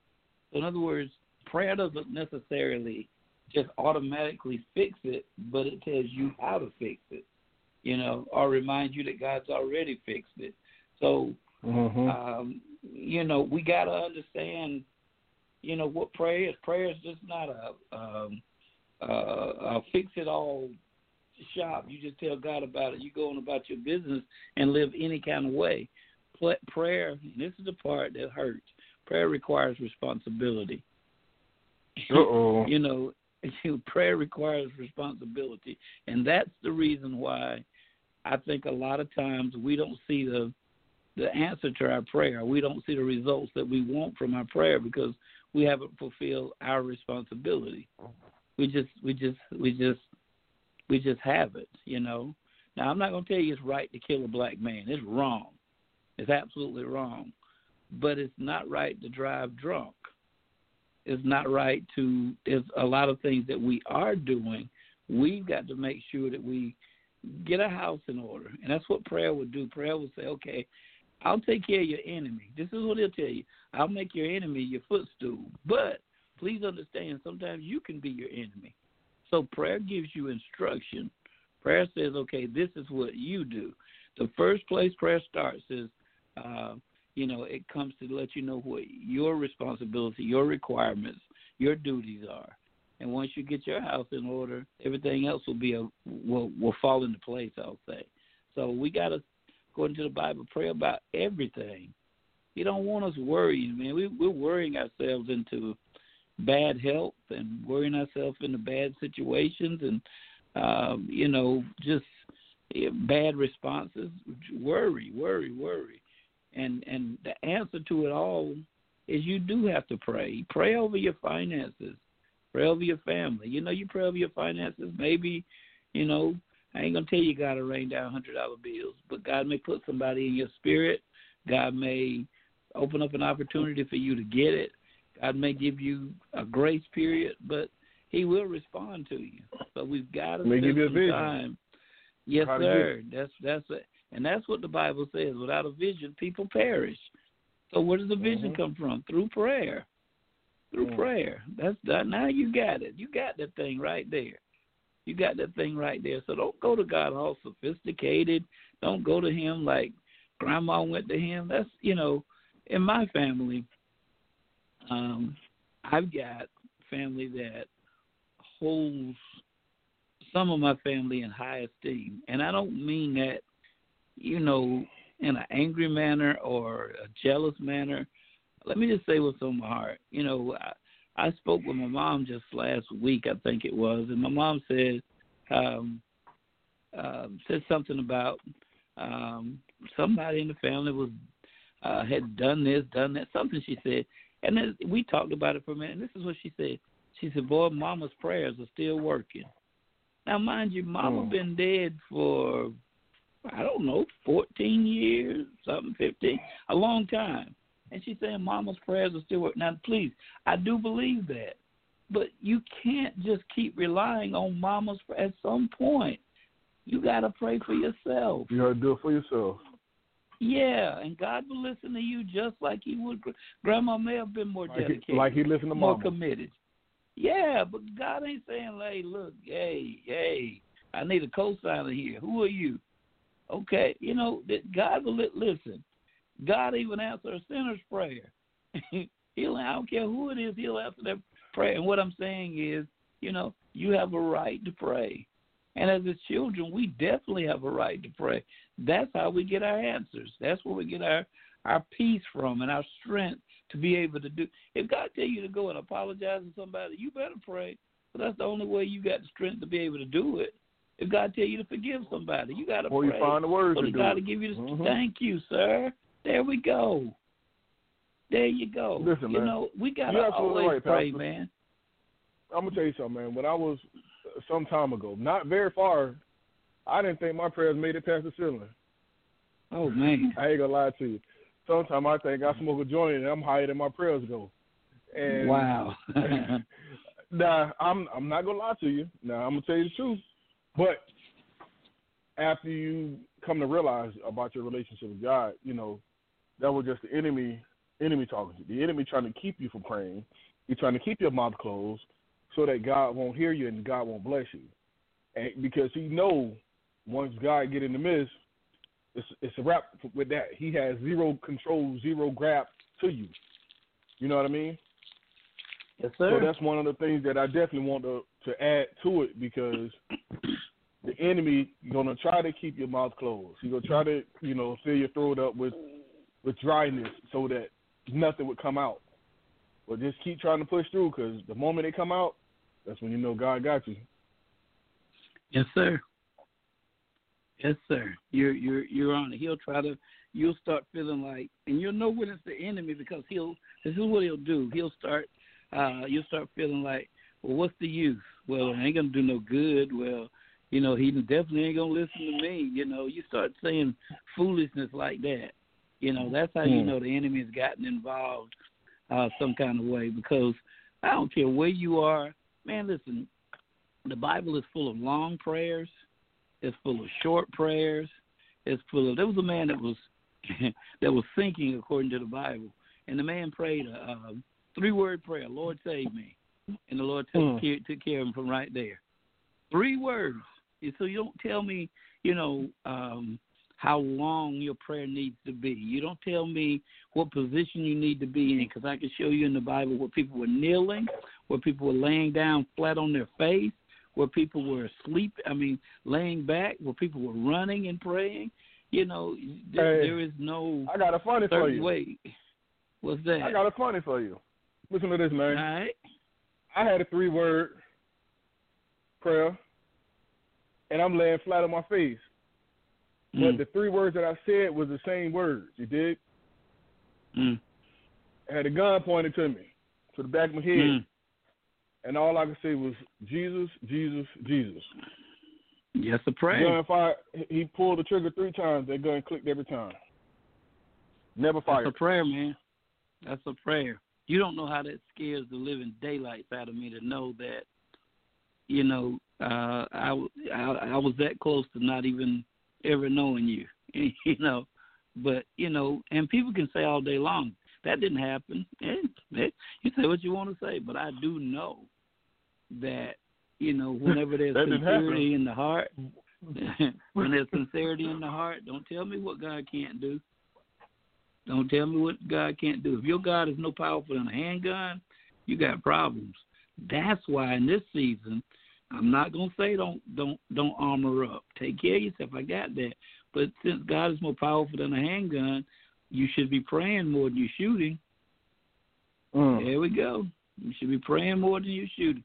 So in other words, prayer doesn't necessarily just automatically fix it, but it tells you how to fix it. You know, or remind you that God's already fixed it. So, mm-hmm. um, you know, we got to understand, you know, what prayer is. Prayer is just not a, um, uh, a fix it all shop. You just tell God about it. You go on about your business and live any kind of way. Prayer, this is the part that hurts. Prayer requires responsibility. Uh-oh. you know, prayer requires responsibility, and that's the reason why I think a lot of times we don't see the the answer to our prayer. We don't see the results that we want from our prayer because we haven't fulfilled our responsibility. We just we just we just we just have it, you know. Now I'm not going to tell you it's right to kill a black man. It's wrong. It's absolutely wrong. But it's not right to drive drunk. It's not right to there's a lot of things that we are doing. We've got to make sure that we get a house in order. And that's what prayer would do. Prayer would say, Okay, I'll take care of your enemy. This is what he'll tell you. I'll make your enemy your footstool. But please understand sometimes you can be your enemy. So prayer gives you instruction. Prayer says, okay, this is what you do. The first place prayer starts is, uh, you know, it comes to let you know what your responsibility, your requirements, your duties are. And once you get your house in order, everything else will be a will will fall into place. I'll say. So we got to, go into the Bible, pray about everything. He don't want us worrying, man. We we're worrying ourselves into bad health and worrying ourselves into bad situations and um, you know just bad responses worry worry worry and and the answer to it all is you do have to pray pray over your finances pray over your family you know you pray over your finances maybe you know i ain't gonna tell you god to rain down hundred dollar bills but god may put somebody in your spirit god may open up an opportunity for you to get it God may give you a grace period, but He will respond to you. But we've got to spend some time. Yes, sir. That's that's it. And that's what the Bible says. Without a vision, people perish. So where does the vision mm-hmm. come from? Through prayer. Through mm prayer. That's that. Now you got it. You got that thing right there. You got that thing right there. So don't go to God all sophisticated. Don't go to Him like Grandma went to Him. That's you know, in my family, um, I've got family that holds some of my family in high esteem, and I don't mean that, you know, in an angry manner or a jealous manner. Let me just say what's on my heart. You know, I, I spoke with my mom just last week, I think it was, and my mom said um, uh, said something about um, somebody in the family was uh, had done this, done that, something she said, and then we talked about it for a minute. And this is what she said. She said, "Boy, Mama's prayers are still working." Now, mind you, Mama mm. been dead for I don't know, fourteen years, something, fifteen, a long time. And she's saying Mama's prayers are still working. Now, please, I do believe that, but you can't just keep relying on Mama's. At some point, you got to pray for yourself. You got to do it for yourself. Yeah, and God will listen to you just like He would. Grandma may have been more like dedicated, he, like He listened to more Mama. committed. Yeah, but God ain't saying, "Hey, look, hey, hey, I need a co-signer here. Who are you?" Okay, you know that God will listen. God even answer a sinner's prayer. he'll, I don't care who it is, he'll answer that prayer. And what I'm saying is, you know, you have a right to pray. And as his children, we definitely have a right to pray. That's how we get our answers. That's where we get our our peace from and our strength to be able to do. If God tell you to go and apologize to somebody, you better pray. But that's the only way you got the strength to be able to do it. If God tell you to forgive somebody, you got to or pray. you find the words so to God to give you the mm-hmm. thank you, sir. There we go. There you go. Listen, you man. know, we gotta always right, pray, Pastor. man. I'm gonna tell you something, man. When I was some time ago, not very far, I didn't think my prayers made it past the ceiling. Oh man. I ain't gonna lie to you. Sometimes I think I smoke a joint and I'm higher than my prayers go. And wow. nah, I'm I'm not gonna lie to you. Now I'm gonna tell you the truth. But after you come to realize about your relationship with God, you know, that was just the enemy enemy talking to you. The enemy trying to keep you from praying. He's trying to keep your mouth closed so that God won't hear you and God won't bless you. And because he know once God get in the midst, it's it's a wrap with that. He has zero control, zero grab to you. You know what I mean? Yes, sir. So that's one of the things that I definitely want to to add to it because the enemy gonna try to keep your mouth closed. He's gonna try to you know fill your throat up with with dryness so that nothing would come out. But just keep trying to push through because the moment they come out, that's when you know God got you. Yes, sir. Yes, sir. You're you're you're on it. He'll try to. You'll start feeling like, and you'll know when it's the enemy because he'll. This is what he'll do. He'll start. Uh, you'll start feeling like, well, what's the use? Well, it ain't gonna do no good. Well, you know, he definitely ain't gonna listen to me. You know, you start saying foolishness like that. You know, that's how you Hmm. know the enemy's gotten involved uh, some kind of way because I don't care where you are, man. Listen, the Bible is full of long prayers. It's full of short prayers. It's full of. There was a man that was that was thinking according to the Bible, and the man prayed a, a three-word prayer: "Lord, save me," and the Lord took, Hmm. care, took care of him from right there. Three words. So you don't tell me, you know, um, how long your prayer needs to be. You don't tell me what position you need to be in, because I can show you in the Bible where people were kneeling, where people were laying down flat on their face, where people were asleep. I mean, laying back, where people were running and praying. You know, there, Hey, there is no I got a funny for you. way. What's that? I got a funny for you. Listen to this, man. right. I had a three word prayer, and I'm laying flat on my face. But Mm, the three words that I said was the same words. You did? mm, I had a gun pointed to me, to the back of my head, mm. and all I could say was Jesus, Jesus, Jesus. Yes, a prayer. Gun fired. He pulled the trigger three times. That gun clicked every time. Never fired. That's a prayer, man. That's a prayer. You don't know how that scares the living daylights out of me to know that, you know, uh, I, I I was that close to not even ever knowing you, you know. But you know, and people can say all day long that didn't happen. And you say what you want to say, but I do know that you know whenever there's happen. sincerity in the heart, when there's sincerity in the heart, don't tell me what God can't do. Don't tell me what God can't do. If your God is no powerful than a handgun, you got problems. That's why in this season, I'm not gonna say don't don't don't armor up. Take care of yourself. I got that. But since God is more powerful than a handgun, you should be praying more than you shooting. Mm. There we go. You should be praying more than you shooting.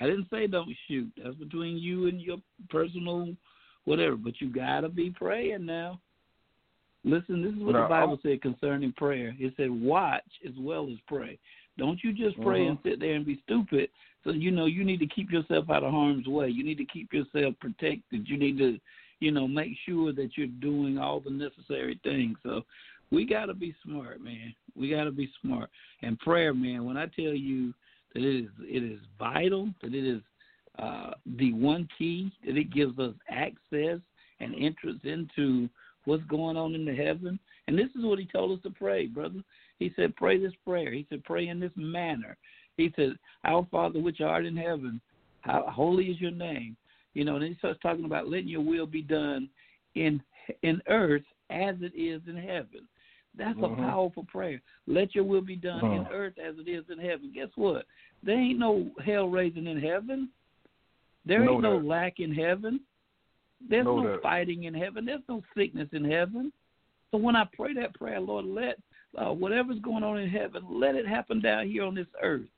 I didn't say don't shoot. That's between you and your personal whatever. But you gotta be praying now. Listen, this is what the Bible said concerning prayer. It said watch as well as pray. Don't you just pray and sit there and be stupid. So you know you need to keep yourself out of harm's way. You need to keep yourself protected. You need to, you know, make sure that you're doing all the necessary things. So we got to be smart, man. We got to be smart. And prayer, man. When I tell you that it is, it is vital. That it is uh, the one key that it gives us access and entrance into what's going on in the heaven. And this is what he told us to pray, brother. He said, pray this prayer. He said, pray in this manner. He said, Our Father which art in heaven, how holy is your name. You know, and he starts talking about letting your will be done in in earth as it is in heaven. That's a powerful prayer. Let your will be done in Mhm. earth as it is in heaven. Guess what? There ain't no hell raising in heaven. There Know ain't no that. lack in heaven. There's Know no that. fighting in heaven. There's no sickness in heaven. So when I pray that prayer, Lord, let uh, whatever's going on in heaven, let it happen down here on this earth.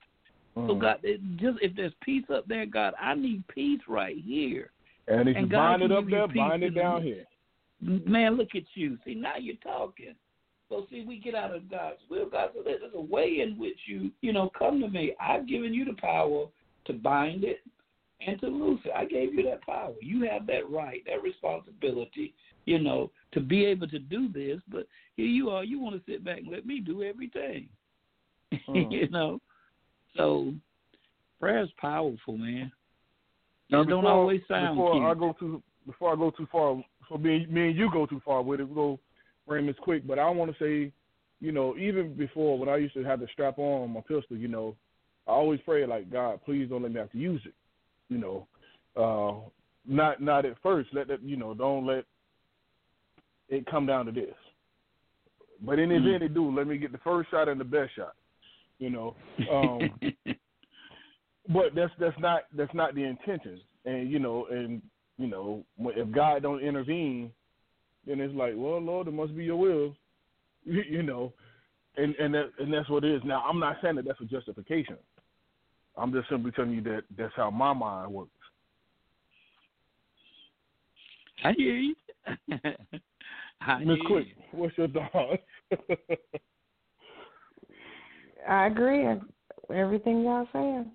So Mm. God, it just if there's peace up there, God, I need peace right here. and if you and God bind it up you there, bind it down here. Man, look at you. See, now you're talking. So see, we get out of God's will. God said, there's a way in which you, you know, come to me. I've given you the power to bind it and to loose it. I gave you that power. You have that right, that responsibility, you know, to be able to do this. But here you are. You want to sit back and let me do everything. Mm. you know, so prayer is powerful, man. Now, it don't always sound before cute. I go too before I go too far, so me, me and you go too far with it. We'll go frame this quick, but I want to say you know, even before when I used to have the strap on my pistol, you know, I always pray like God, please don't let me have to use it. You know, uh, not not at first. Let that you know, don't let it come down to this. But in the Mm. event it do, let me get the first shot and the best shot. You know, um, but that's that's not that's not the intention. And you know, and you know, if God don't intervene, then it's like, well, Lord, it must be Your will. You, you know, and and that and that's what it is. Now, I'm not saying that that's a justification. I'm just simply telling you that that's how my mind works. I hear you. I Miss Quick, what's your thoughts? I agree. with Everything y'all saying.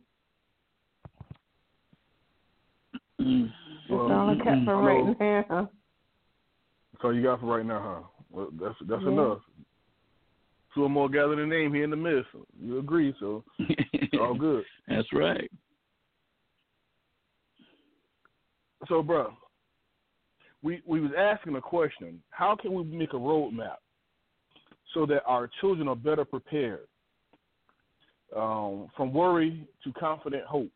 That's Well, all I got for I right now. So you got for right now, huh? Well, that's that's Yeah. enough. Two or more gather the name here in the midst. You agree, so it's all good. That's right. So, bro, we we was asking a question: How can we make a roadmap so that our children are better prepared um, from worry to confident hope?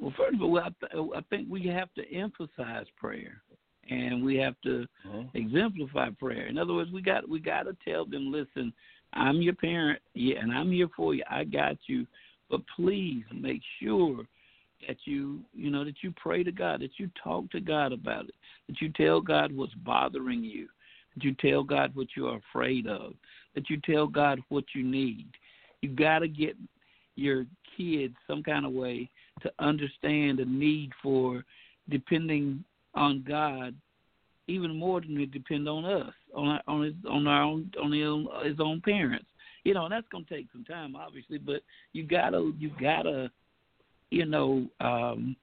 Well, first of all, I, th- I think we have to emphasize prayer, and we have to exemplify prayer. In other words, we got we got to tell them, listen, I'm your parent, yeah, and I'm here for you. I got you, but please make sure that you you know that you pray to God, that you talk to God about it, that you tell God what's bothering you, that you tell God what you're afraid of, that you tell God what you need. You got to get your kids some kind of way to understand the need for depending on God even more than they depend on us, on on his on our own on his own, his own parents. You know, and that's gonna take some time, obviously, but you gotta you gotta, you know, um,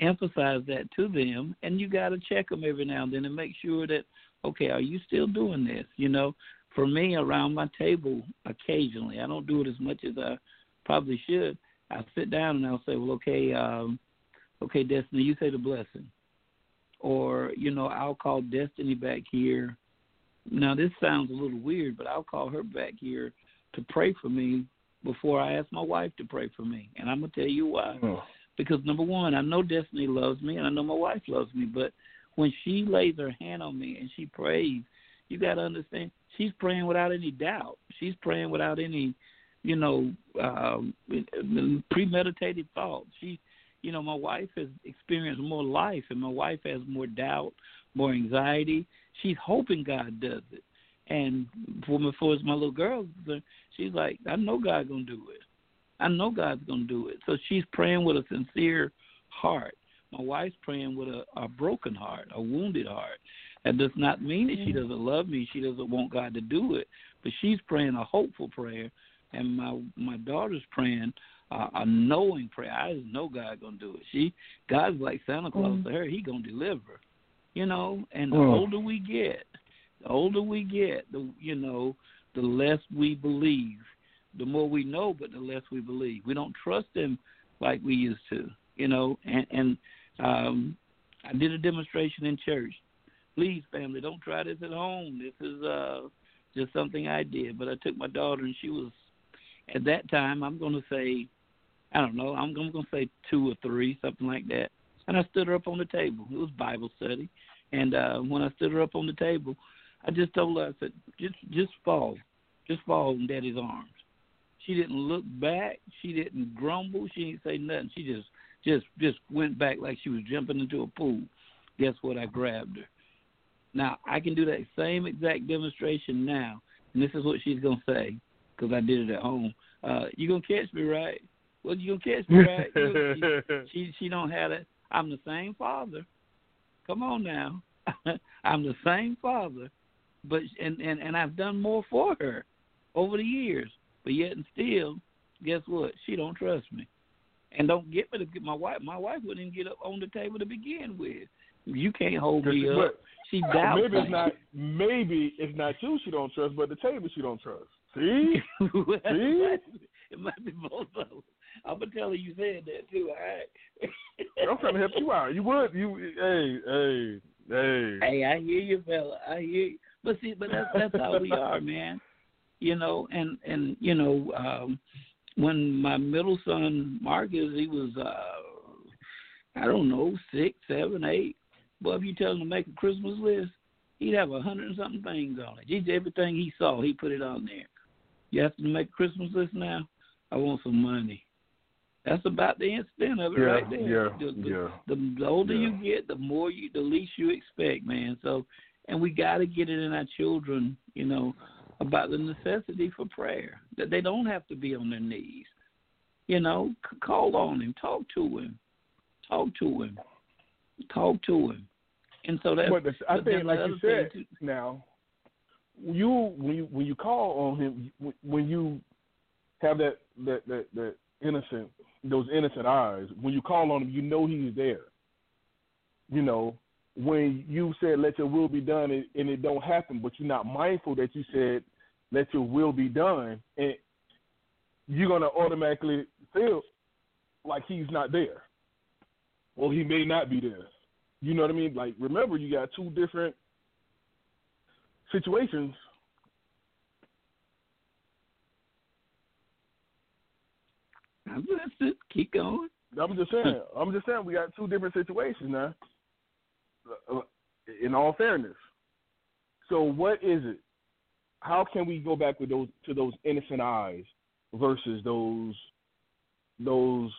emphasize that to them, and you gotta check them every now and then and make sure that okay, are you still doing this? You know, for me, around my table, occasionally, I don't do it as much as I probably should. I sit down and I'll say, well, okay, um, okay, Destiny, you say the blessing, or you know, I'll call Destiny back here. Now this sounds a little weird, but I'll call her back here to pray for me before I ask my wife to pray for me, and I'm gonna tell you why. Oh. Because number one, I know Destiny loves me, and I know my wife loves me, but when she lays her hand on me and she prays, you got to understand she's praying without any doubt. She's praying without any, you know, um, premeditated thought. She, you know, my wife has experienced more life, and my wife has more doubt, more anxiety. She's hoping God does it. And for me, for as my little girl, she's like, I know God's gonna do it. I know God's gonna do it. So she's praying with a sincere heart. My wife's praying with a, a broken heart, a wounded heart. That does not mean that she doesn't love me. She doesn't want God to do it, but she's praying a hopeful prayer, and my my daughter's praying uh, a knowing prayer. I just know God's gonna do it. She God's like Santa Claus to her. He gonna deliver, you know. And the Mm. older we get, the older we get, the you know, the less we believe. The more we know, but the less we believe. We don't trust them like we used to, you know. And and um, I did a demonstration in church. Please, family, don't try this at home. This is uh, just something I did. But I took my daughter, and she was at that time. I'm going to say, I don't know. I'm, going to say two or three, something like that. And I stood her up on the table. It was Bible study, and uh, when I stood her up on the table, I just told her, I said, just just fall, just fall in Daddy's arms. She didn't look back. She didn't grumble. She didn't say nothing. She just just just went back like she was jumping into a pool. Guess what? I grabbed her. Now I can do that same exact demonstration now, and this is what she's gonna say because I did it at home. Uh, you gonna catch me, right? Well, you gonna catch me, right? She, she she don't have it. I'm the same father. Come on now, I'm the same father, but and and and I've done more for her over the years. But yet and still, guess what? She don't trust me, and don't get me to get my wife. My wife wouldn't even get up on the table to begin with. You can't hold me up. She doubts maybe it's me. not. Maybe it's not you she don't trust, but the table she don't trust. See? Well, See? it might be both of them. I'm gonna tell her you said that too. All right. I'm trying to help you out. You would. You. Hey. Hey. Hey. Hey, I hear you, fella. I hear you. But see, but that's that's how we are, man. You know, and and you know, um when my middle son Marcus, he was uh I don't know, six, seven, eight. But if you tell him to make a Christmas list, he'd have a hundred and something things on it. He's everything he saw, he put it on there. You have to make a Christmas list now. I want some money. That's about the extent of it Yeah, right there. yeah, the, the, yeah. the, the older Yeah. you get, the more you, the least you expect, man. So, and we got to get it in our children, you know, about the necessity for prayer. That they don't have to be on their knees. You know, c- call on him, talk to him, talk to him, talk to him. And so that's. But the, I but think, like you said, too- now you when you when you call on him, when you have that that that, that innocent those innocent eyes, when you call on him, you know he's there. You know, when you said "Let your will be done" and and it don't happen, but you're not mindful that you said "Let your will be done," and you're gonna automatically feel like he's not there, Well, he may not be there. You know what I mean? Like, remember, you got two different situations. I'm listening. Keep going. I'm just saying. I'm just saying we got two different situations now. In all fairness, so what is it? How can we go back with those to those innocent eyes versus those those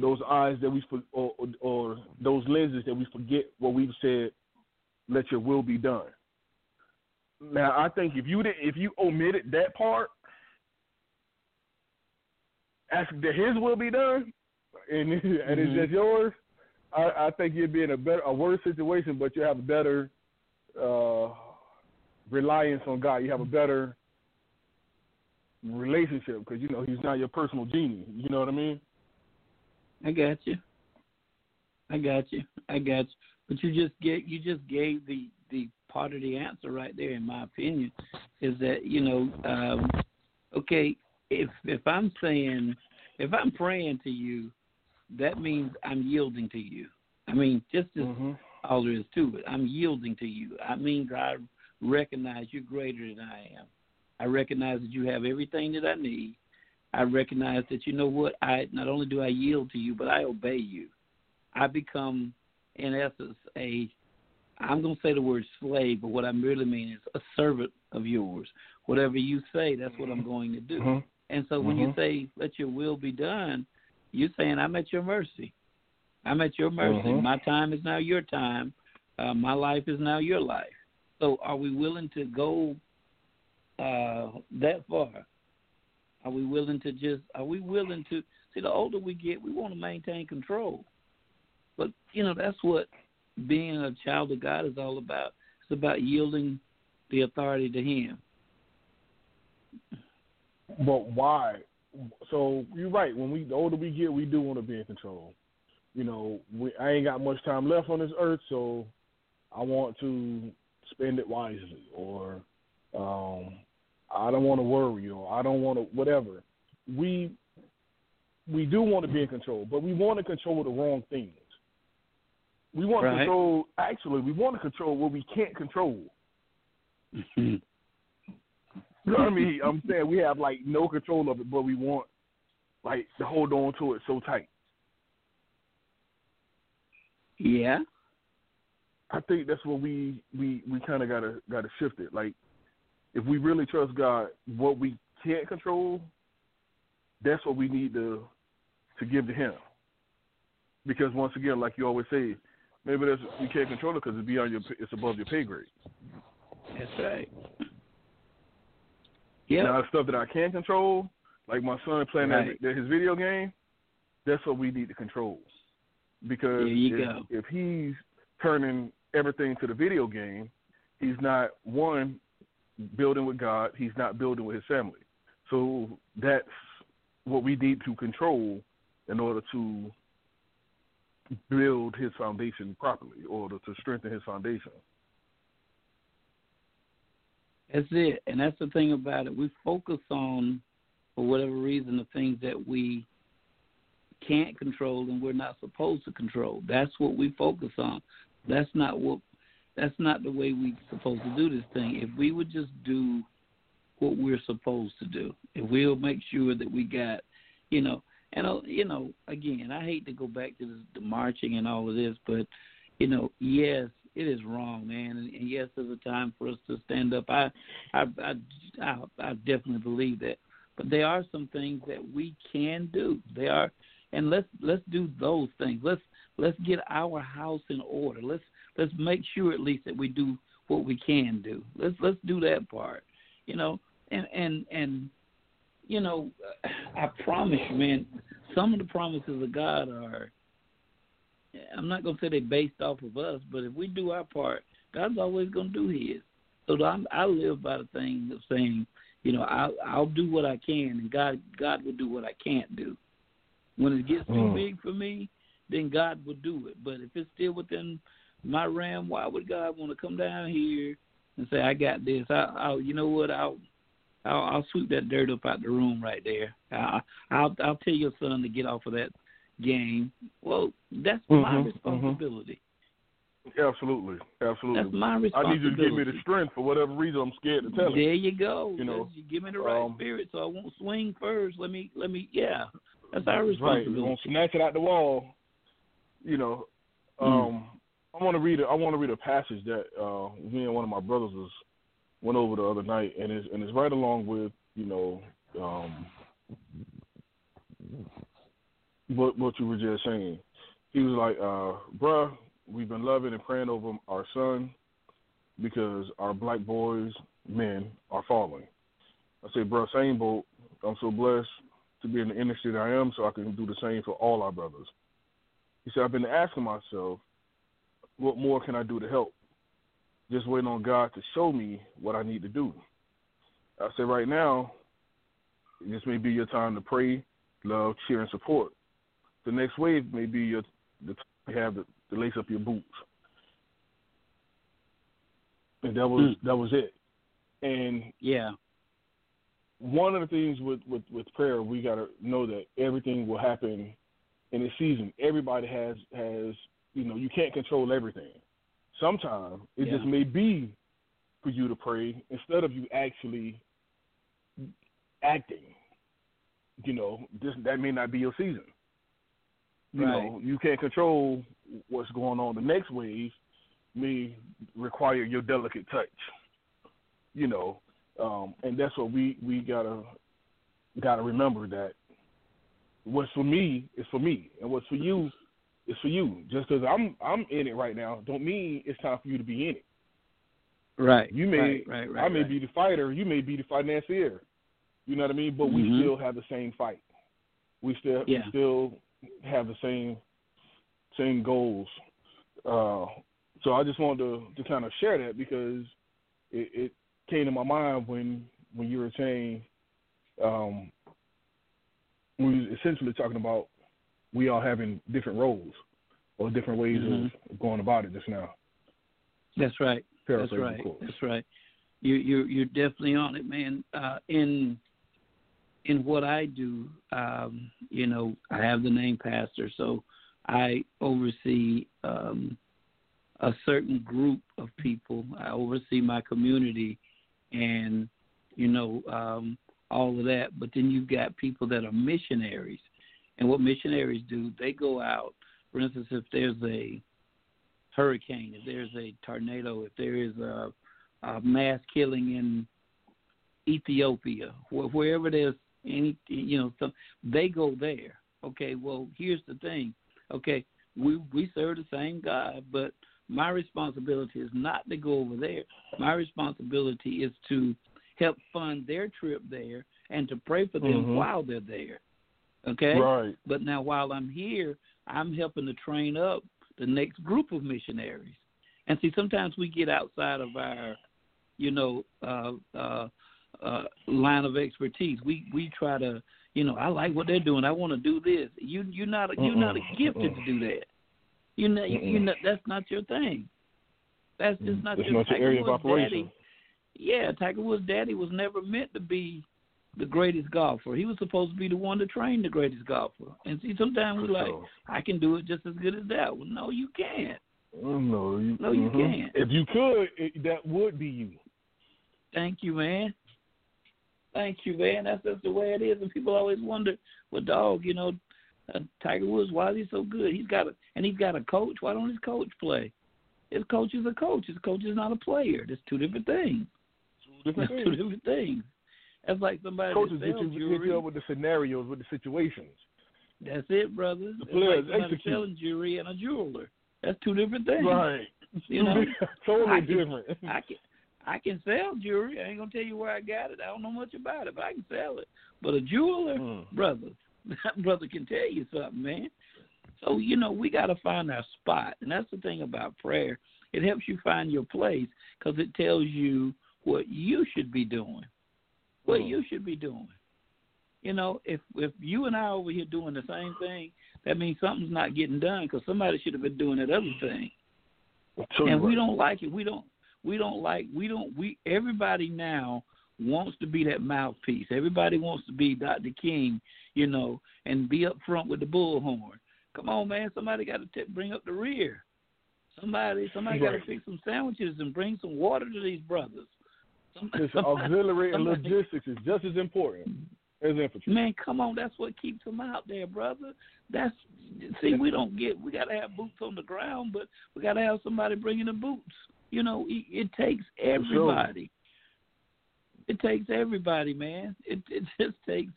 those eyes that we or, or, or those lenses that we forget what we've said? Let your will be done. Now, I think if you did, if you omitted that part, ask that His will be done, and and Mhm. it's just yours. I, I think you'd be in a better, a worse situation, but you have a better uh, reliance on God. You have a better relationship because you know He's not your personal genie. You know what I mean? I got you. I got you. I got you. But you just get you just gave the the part of the answer right there, in my opinion, is that you know, um, okay, if if I'm saying if I'm praying to you, that means I'm yielding to you. I mean, just as Mm-hmm. all there is to it, I'm yielding to you. I mean, I recognize you're greater than I am. I recognize that you have everything that I need. I recognize that you know what I not only do I yield to you, but I obey you. I become, in essence, a I'm going to say the word slave, but what I really mean is a servant of yours. Whatever you say, that's what I'm going to do. Mhm. And so when you Mhm. say, "Let your will be done," you're saying, "I'm at your mercy. I'm at your mercy. Mhm. My time is now your time. Uh, my life is now your life." So, are we willing to go uh, that far? Are we willing to just? Are we willing to see? The older we get, we want to maintain control. But you know, that's what being a child of God is all about. It's about yielding the authority to Him. But why? So you're right. When we the older we get, we do want to be in control. You know, we, I ain't got much time left on this earth, so I want to spend it wisely, or um, I don't want to worry, or I don't want to whatever. We we do want to be in control, but we want to control the wrong things. We want to control. Actually, we want to control what we can't control. You know what I mean? I'm saying we have like no control of it, but we want like to hold on to it so tight. yeah. I think that's what we we we kind of gotta gotta shift it. Like, if we really trust God, what we can't control, that's what we need to to give to Him. Because once again, like you always say, maybe that's you can't control it because it's beyond your it's above your pay grade. That's right. Yeah. Now, stuff that I can control, like my son playing Right. that, his video game, that's what we need to control. Because if, if he's turning everything to the video game, he's not one building with God. He's not building with his family. So that's what we need to control in order to build his foundation properly, or to, to strengthen his foundation. That's it. And that's the thing about it. We focus on, for whatever reason, the things that we can't control and we're not supposed to control. That's what we focus on. That's not what. That's not the way we're supposed to do this thing. If we would just do what we're supposed to do, if we'll make sure that we got, you know, and uh, you know, again, I hate to go back to the marching and all of this, but you know, yes, it is wrong, man, and, and yes, there's a time for us to stand up. I, I, I, I, I definitely believe that, but there are some things that we can do. They are, and let's let's do those things. Let's let's get our house in order. Let's let's make sure at least that we do what we can do. Let's let's do that part, you know, and and and you know, I promise you, man, some of the promises of God are I'm not going to say they're based off of us, but if we do our part, God's always going to do His. So I'm, I live by the thing of saying, you know, I'll, I'll do what I can, and God God will do what I can't do. When it gets too mm. big for me, then God will do it. But if it's still within my realm, why would God want to come down here and say, "I got this"? I, I'll, you know what? I'll, I'll, I'll sweep that dirt up out the room right there. I, I'll, I'll tell your son to get off of that game. Well, that's mm-hmm, my mm-hmm. responsibility. Mm-hmm. Absolutely, absolutely. That's my responsibility. I need you to give me the strength for whatever reason I'm scared to tell you. There you go. You know, you give me the right um, spirit, so I won't swing first. Let me, let me. Yeah, that's our responsibility. Right, you won't snatch it out the wall. You know, mm. um, mm. I want to read. A, I want to read a passage that uh, me and one of my brothers was went over the other night, and it's and it's right along with you know um, what what you were just saying. He was like, uh, bruh, we've been loving and praying over our son because our black boys, men, are falling. I said, bruh, same boat. I'm so blessed to be in the industry that I am so I can do the same for all our brothers. He said, I've been asking myself, what more can I do to help? Just waiting on God to show me what I need to do. I said, right now, this may be your time to pray, love, cheer, and support the next wave may be your the you have to, to lace up your boots. And that was mm. that was it. And yeah, one of the things with with with prayer, we got to know that everything will happen in a season. Everybody has has you know you can't control everything. Sometimes it yeah. just may be for you to pray instead of you actually acting. You know, this that may not be your season. You right. know, you can't control what's going on. The next wave may require your delicate touch. You know, um, and that's what we we gotta gotta remember that what's for me is for me, and what's for you is for you. Just because I'm I'm in it right now, don't mean it's time for you to be in it. Right. You may right, right, right, I may be the fighter, you may be the financier. You know what I mean? But mm-hmm. we still have the same fight. We still yeah. we still have the same same goals. Uh, so I just wanted to, to kind of share that because it, it came to my mind when when you were saying um, we were essentially talking about we all having different roles or different ways mm-hmm. of going about it just now. That's right. That's right. That's right. You you you're definitely on it, man. Uh, in in what I do, um, you know, I have the name pastor, so I oversee um, a certain group of people. I oversee my community, and you know, um, all of that. But then you've got people that are missionaries, and what missionaries do, they go out. For instance, if there's a hurricane, if there's a tornado, if there is a, a mass killing in Ethiopia, wherever there's any you know some they go there. Okay well here's the thing. Okay we we serve the same god but my responsibility is not to go over there. My responsibility is to help fund their trip there and to pray for them mm-hmm. while they're there. Okay? Right. But now while i'm here i'm helping to train up the next group of missionaries. And see sometimes we get outside of our you know uh uh uh, line of expertise. We we try to, you know, I like what they're doing. I want to do this. You you're not you're not gifted to do that. You know you, know that's not your thing. That's just not that's your, not your area of operation. Daddy, yeah, Tiger Woods' daddy was never meant to be the greatest golfer. He was supposed to be the one to train the greatest golfer. And see, sometimes we're like, I can do it just as good as that. Well, no, you can't. No, you, No, you mhm. can't. If you could, it, that would be you. Thank you, man. Thank you, man. That's just the way it is. And people always wonder, well, dog, you know, uh, Tiger Woods, why is he so good? He's got a and he's got a coach. Why don't his coach play? His coach is a coach. His coach is not a player. That's two different things. Different That's two different things. That's like somebody Coaches that get sells you, jewelry. get you up with the scenarios, with the situations. That's it, brother. The It's players like somebody execute. selling jewelry and a jeweler. That's two different things. Right. You know, totally I can- different. I can I can sell jewelry. I ain't gonna tell you where I got it. I don't know much about it, but I can sell it. But a jeweler, Mm. brother, that brother can tell you something, man. So you know we got to find our spot, and that's the thing about prayer. It helps you find your place because it tells you what you should be doing, what Mm. you should be doing. You know, if if you and I over here doing the same thing, that means something's not getting done because somebody should have been doing that other thing So and we don't like it. We don't. We don't like. We don't. We everybody now wants to be that mouthpiece. Everybody wants to be Dr. King, you know, and be up front with the bullhorn. Come on, man. Somebody got to bring up the rear. Somebody, somebody got to fix some sandwiches and bring some water to these brothers. Somebody- auxiliary and logistics is just as important as infantry. Man, come on, that's what keeps them out there, brother. That's see, we don't get. We got to have boots on the ground, but we got to have somebody bringing the boots. You know, it, it takes everybody. It takes everybody, man. It it just takes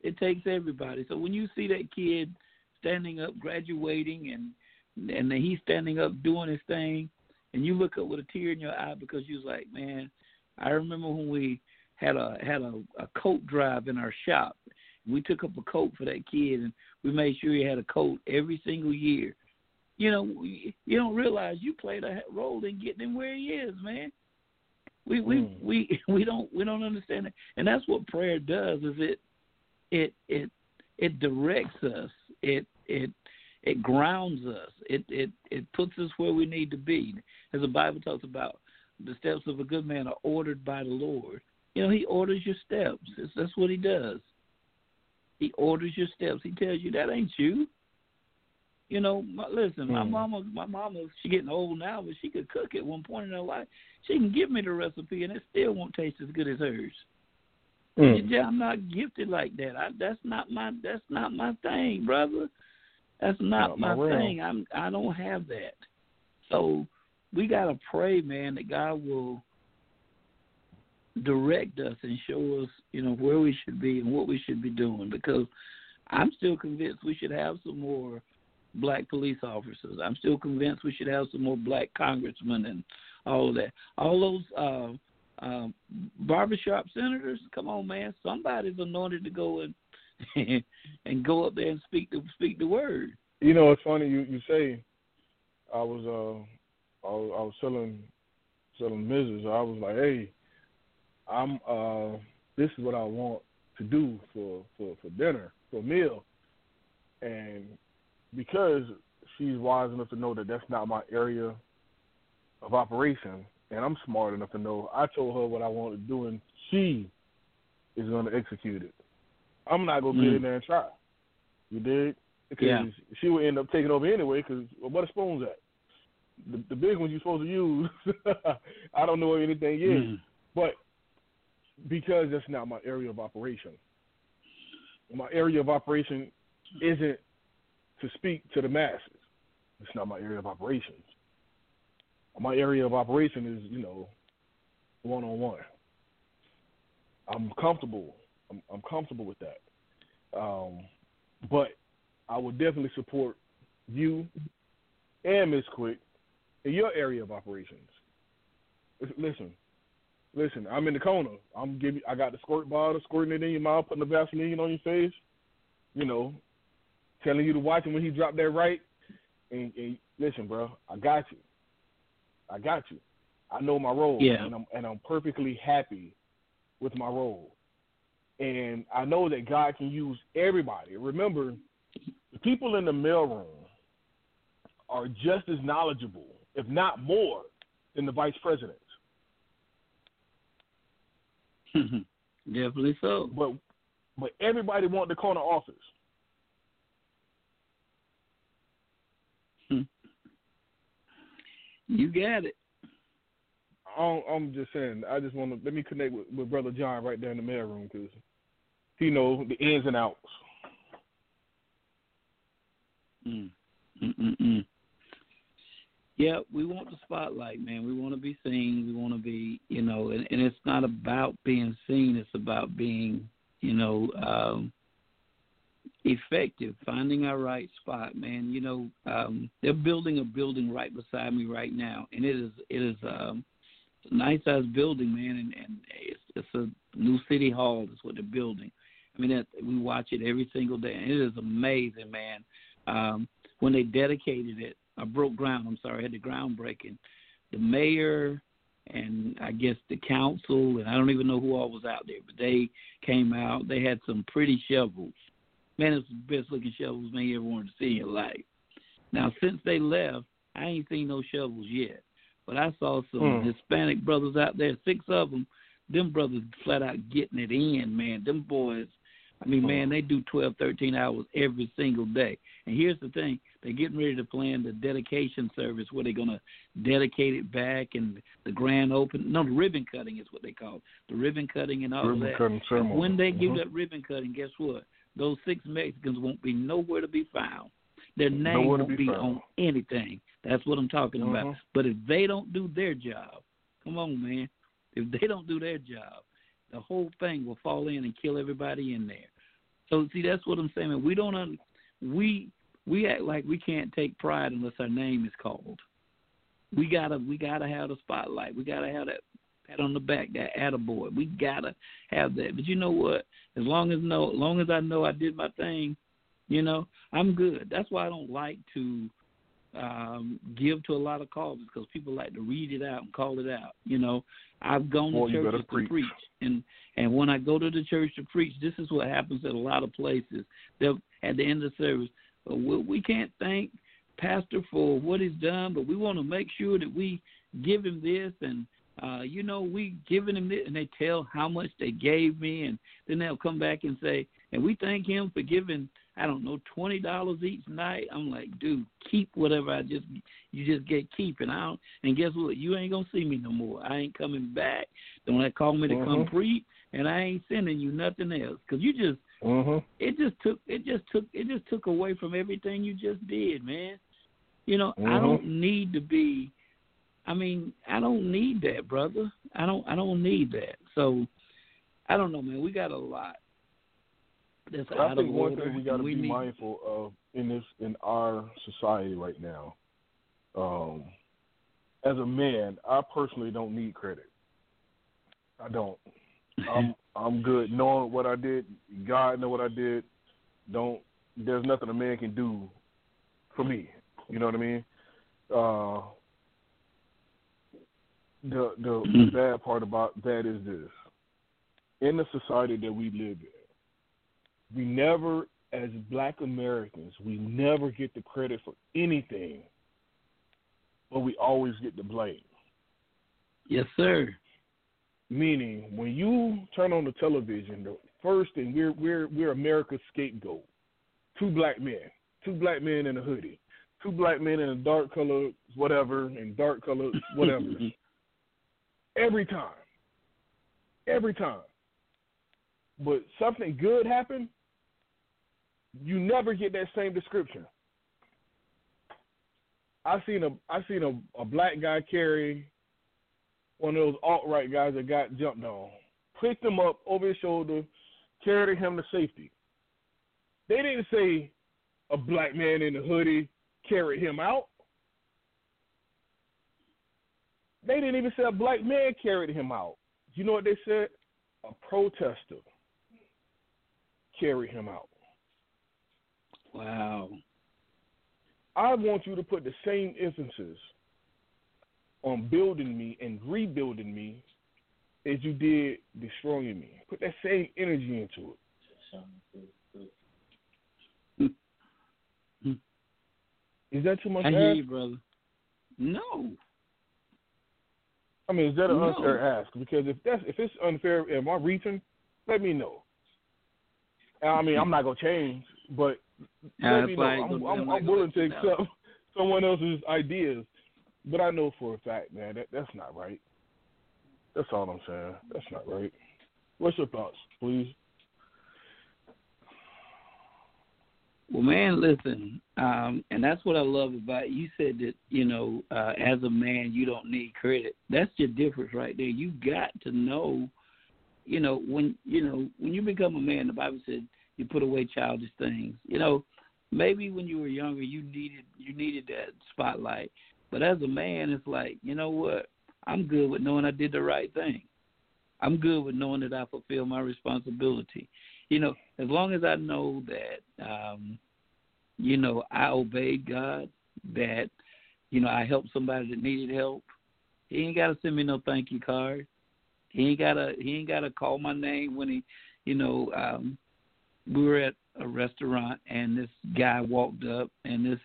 it takes everybody. So when you see that kid standing up, graduating, and and he's standing up doing his thing, and you look up with a tear in your eye because you was like, man, I remember when we had a had a, a coat drive in our shop. We took up a coat for that kid, and we made sure he had a coat every single year. You know, you don't realize you played a role in getting him where he is, man. We we Mm. we we don't we don't understand it, and that's what prayer does. Is it it it it directs us. It it it grounds us. It it it puts us where we need to be. As the Bible talks about, the steps of a good man are ordered by the Lord. You know, He orders your steps. It's, that's what He does. He orders your steps. He tells you that ain't you. You know, my, listen, my Mm. mama, my mama, she getting old now, but she could cook at one point in her life. She can give me the recipe, and it still won't taste as good as hers. Mm. Yeah, I'm not gifted like that. I, that's not my that's not my thing, brother. That's not, Not my my thing. I'm I don't have that. So we gotta pray, man, that God will direct us and show us, you know, where we should be and what we should be doing because I'm still convinced we should have some more black police officers. I'm still convinced we should have some more black congressmen and all of that. All those uh, uh, barbershop senators, come on, man! Somebody's anointed to go and and go up there and speak the speak the word. You know, it's funny you you say. I was uh, I I was selling selling Mrs. I was like, hey, I'm uh, this is what I want to do for for for dinner for a meal, and because she's wise enough to know that that's not my area of operation, and I'm smart enough to know, I told her what I wanted to do, and she is going to execute it. I'm not going to get Mm. in there and try. You dig? Because Yeah. she would end up taking over anyway. Because well, where the spoons at? The, the big ones you're supposed to use. I don't know anything is, Mm. but because that's not my area of operation. My area of operation isn't to speak to the masses. It's not my area of operations. My area of operation is, you know, one on one. I'm comfortable. I'm, I'm comfortable with that. Um, but I would definitely support you and Miss Quick in your area of operations. Listen, listen. I'm in the corner. I'm giving. I got the squirt bottle, squirting it in your mouth, putting the Vaseline on your face. You know, telling you to watch him when he dropped that right. And, and listen, bro, I got you. I got you. I know my role, Yeah. and I'm and I'm perfectly happy with my role. And I know that God can use everybody. Remember, the people in the mailroom are just as knowledgeable, if not more, than the vice presidents. Definitely so. But but everybody want the corner office. You got it. I'm, I'm just saying. I just want to let me connect with, with brother John right there in the mail room because he knows the ins and outs. Mm. Mm-mm-mm. Yeah, we want the spotlight, man. We want to be seen. We want to be, you know, and, and it's not about being seen. It's about being, you know, um, effective, finding our right spot, man. You know, um, they're building a building right beside me right now, and it is it is um, a nice sized building, man, and, and it's it's a new city hall. That's what they're building. I mean, that, we watch it every single day, and it is amazing, man. Um, when they dedicated it, I broke ground. I'm sorry, I had the groundbreaking. The mayor and I guess the council, and I don't even know who all was out there, but they came out. They had some pretty shovels Man, it's the best looking shovels man you ever wanted to see in your life. Now, since they left, I ain't seen no shovels yet. But I saw some mm. Hispanic brothers out there, six of them. Them brothers flat out getting it in, man. Them boys, I mean, man, they do twelve, thirteen hours every single day. And here's the thing: they're getting ready to plan the dedication service where they're going to dedicate it back and the grand open. No, the ribbon cutting is what they call it. The ribbon cutting and all ribbon of that. Cutting ceremony. When they mm-hmm. give that ribbon cutting, guess what? Those six Mexicans won't be nowhere to be found. Their name won't be, be on anything. That's what I'm talking mm-hmm. about. But if they don't do their job, come on, man. If they don't do their job, the whole thing will fall in and kill everybody in there. So see, that's what I'm saying. We don't un- we we act like we can't take pride unless our name is called. We gotta we gotta have the spotlight. We gotta have that pat on the back, that attaboy. We gotta have that. But you know what? As long as know, as long as I know I did my thing, you know, I'm good. That's why I don't like to um give to a lot of causes because people like to read it out and call it out. You know, I've gone Boy, to churches to preach. preach, and and when I go to the church to preach, this is what happens at a lot of places. They'll at the end of the service, well, we, we can't thank pastor for what he's done, but we want to make sure that we give him this and uh, you know, we giving him this, and they tell how much they gave me, and then they'll come back and say, and we thank him for giving, I don't know, twenty dollars each night. I'm like, dude, keep whatever I just you just get keeping out, and guess what? You ain't gonna see me no more. I ain't coming back. Don't call me to mm-hmm. come preach, and I ain't sending you nothing else because you just mm-hmm. it just took it just took it just took away from everything you just did, man. You know, mm-hmm. I don't need to be I mean, I don't need that, brother. I don't I don't need that. So I don't know, man. We got a lot that's I think of one thing we got to be need... mindful of in this in our society right now. Um, as a man, I personally don't need credit. I don't. I'm I'm good knowing what I did. God know what I did. Don't. There's nothing a man can do for me. You know what I mean? Uh, the the, Mm-hmm. the bad part about that is this: in the society that we live in, we never, as Black Americans, we never get the credit for anything, but we always get the blame. Yes, sir. Meaning, when you turn on the television, the first thing we're we're we're America's scapegoat. Two black men, two black men in a hoodie, two black men in a dark color whatever and dark color whatever. Every time. Every time. But something good happened, you never get that same description. I seen a I seen a, a black guy carry one of those alt right guys that got jumped on, picked him up over his shoulder, carried him to safety. They didn't say a black man in a hoodie carried him out. They didn't even say a black man carried him out. You know what they said? A protester carried him out. Wow. I want you to put the same emphasis on building me and rebuilding me as you did destroying me. Put that same energy into it. Hmm. Hmm. Is that too much? I hear you, brother. No. I mean, is that an No. unfair ask? Because if that's if it's unfair, am I reaching? Let me know. I mean, I'm not gonna change, but Yeah, let me know. I I'm, I'm, I'm willing to let you know. accept someone else's ideas. but I know for a fact, man, that that's not right. That's all I'm saying. That's not right. What's your thoughts, please? Well, man, listen, um, and that's what I love about you. Said that you know, uh, as a man, you don't need credit. That's your difference right there. You got to know, you know, when you know when you become a man. The Bible said you put away childish things. You know, maybe when you were younger, you needed you needed that spotlight. But as a man, it's like you know what? I'm good with knowing I did the right thing. I'm good with knowing that I fulfill my responsibility you know, as long as I know that, um, you know, I obeyed God, that, you know, I helped somebody that needed help, he ain't got to send me no thank you card. He ain't gotta he ain't gotta call my name when he, you know, um, we were at a restaurant and this guy walked up and this,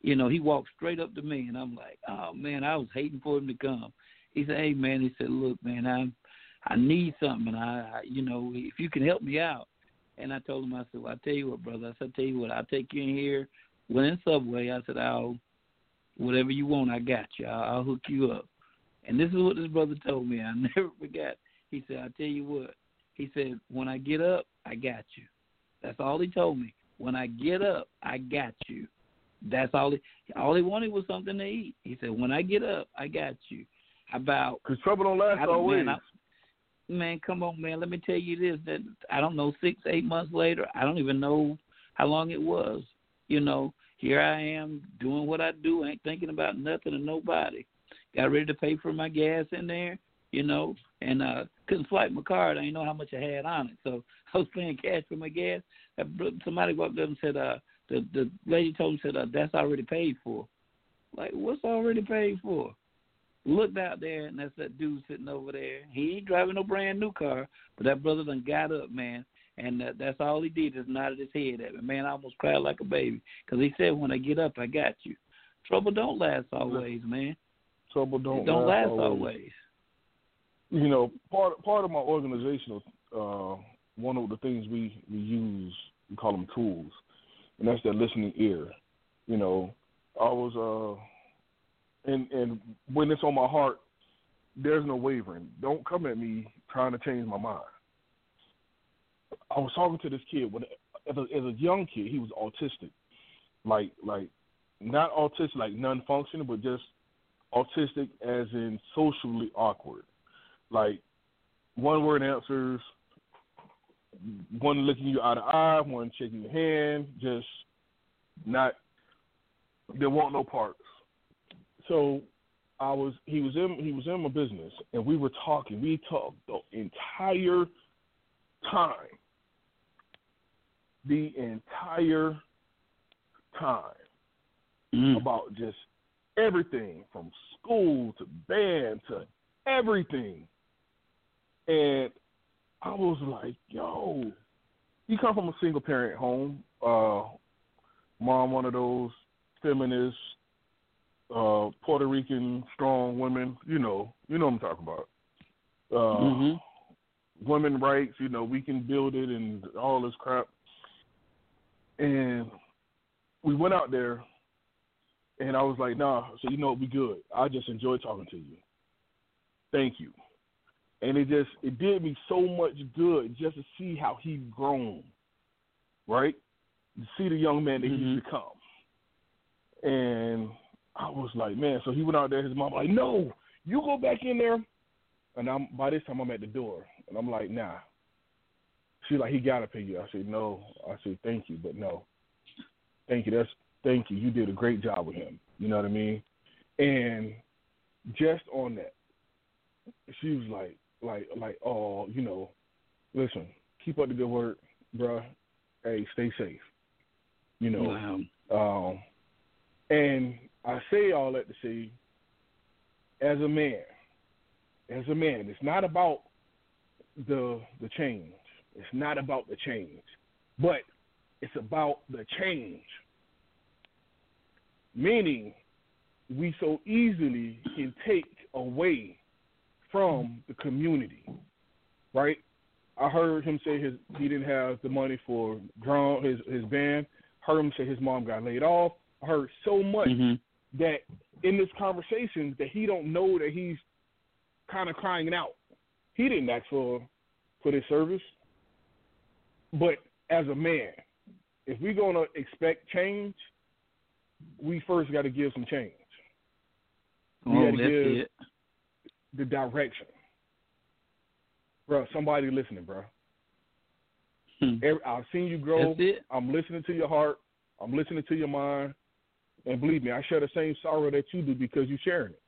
you know, he walked straight up to me and I'm like, oh man, I was hating for him to come. He said, hey man, he said, look man, I'm I need something. and I, I, you know, if you can help me out. And I told him, I said, well, I tell you what, brother. I said, I tell you what, I'll take you in here. Went in Subway. I said, I'll, whatever you want, I got you. I'll, I'll hook you up. And this is what this brother told me. I never forgot. He said, I tell you what. He said, when I get up, I got you. That's all he told me. When I get up, I got you. That's all he. All he wanted was something to eat. He said, when I get up, I got you. About because trouble don't last always. Man, come on, man. Let me tell you this. That I don't know six, eight months later. I don't even know how long it was. You know, here I am doing what I do. Ain't thinking about nothing or nobody. Got ready to pay for my gas in there. You know, and uh couldn't swipe my card. I didn't know how much I had on it, so I was paying cash for my gas. Somebody walked up and said, "Uh, the the lady told me said uh, that's already paid for." Like, what's already paid for? Looked out there, and that's that dude sitting over there. He ain't driving no brand new car, but that brother done got up, man. And uh, that's all he did is nodded his head at me. Man, I almost cried like a baby because he said, "When I get up, I got you." Trouble don't last always, man. Trouble don't, it don't last, last always. always. You know, part part of my organizational uh, one of the things we we use we call them tools, and that's that listening ear. You know, I was uh and and when it's on my heart, there's no wavering. Don't come at me trying to change my mind. I was talking to this kid when as a, as a young kid, he was autistic, like like not autistic like non-functional, but just autistic as in socially awkward, like one word answers, one looking you eye to eye, one shaking your hand, just not. There want no parts so I was he was in he was in my business and we were talking. We talked the entire time. The entire time mm. about just everything from school to band to everything. And I was like, yo, he come from a single parent home. Uh mom one of those feminists uh, Puerto Rican strong women. You know, you know what I'm talking about. Uh, mm-hmm. Women rights. You know, we can build it and all this crap. And we went out there, and I was like, Nah. So you know, it be good. I just enjoy talking to you. Thank you. And it just it did me so much good just to see how he's grown, right? To see the young man that mm-hmm. he's become. And I was like, man. So he went out there. His mom like, no, you go back in there. And I'm by this time I'm at the door, and I'm like, nah. She's like, he gotta pay you. I said, no. I said, thank you, but no. Thank you. That's thank you. You did a great job with him. You know what I mean? And just on that, she was like, like, like, oh, you know, listen, keep up the good work, bruh. Hey, stay safe. You know. Wow. Um, and I say all that to say, as a man, as a man, it's not about the the change. It's not about the change, but it's about the change. Meaning, we so easily can take away from the community, right? I heard him say his he didn't have the money for drum his his band. Heard him say his mom got laid off. I heard so much mm-hmm that in this conversation that he don't know that he's kind of crying out. He didn't ask for for this service, but as a man, if we're gonna expect change, we first got to give some change. We Oh, got to give it. the direction, bro. Somebody listening, bro. Hmm. I've seen you grow. I'm listening to your heart. I'm listening to your mind. And believe me, I share the same sorrow that you do because you're sharing it.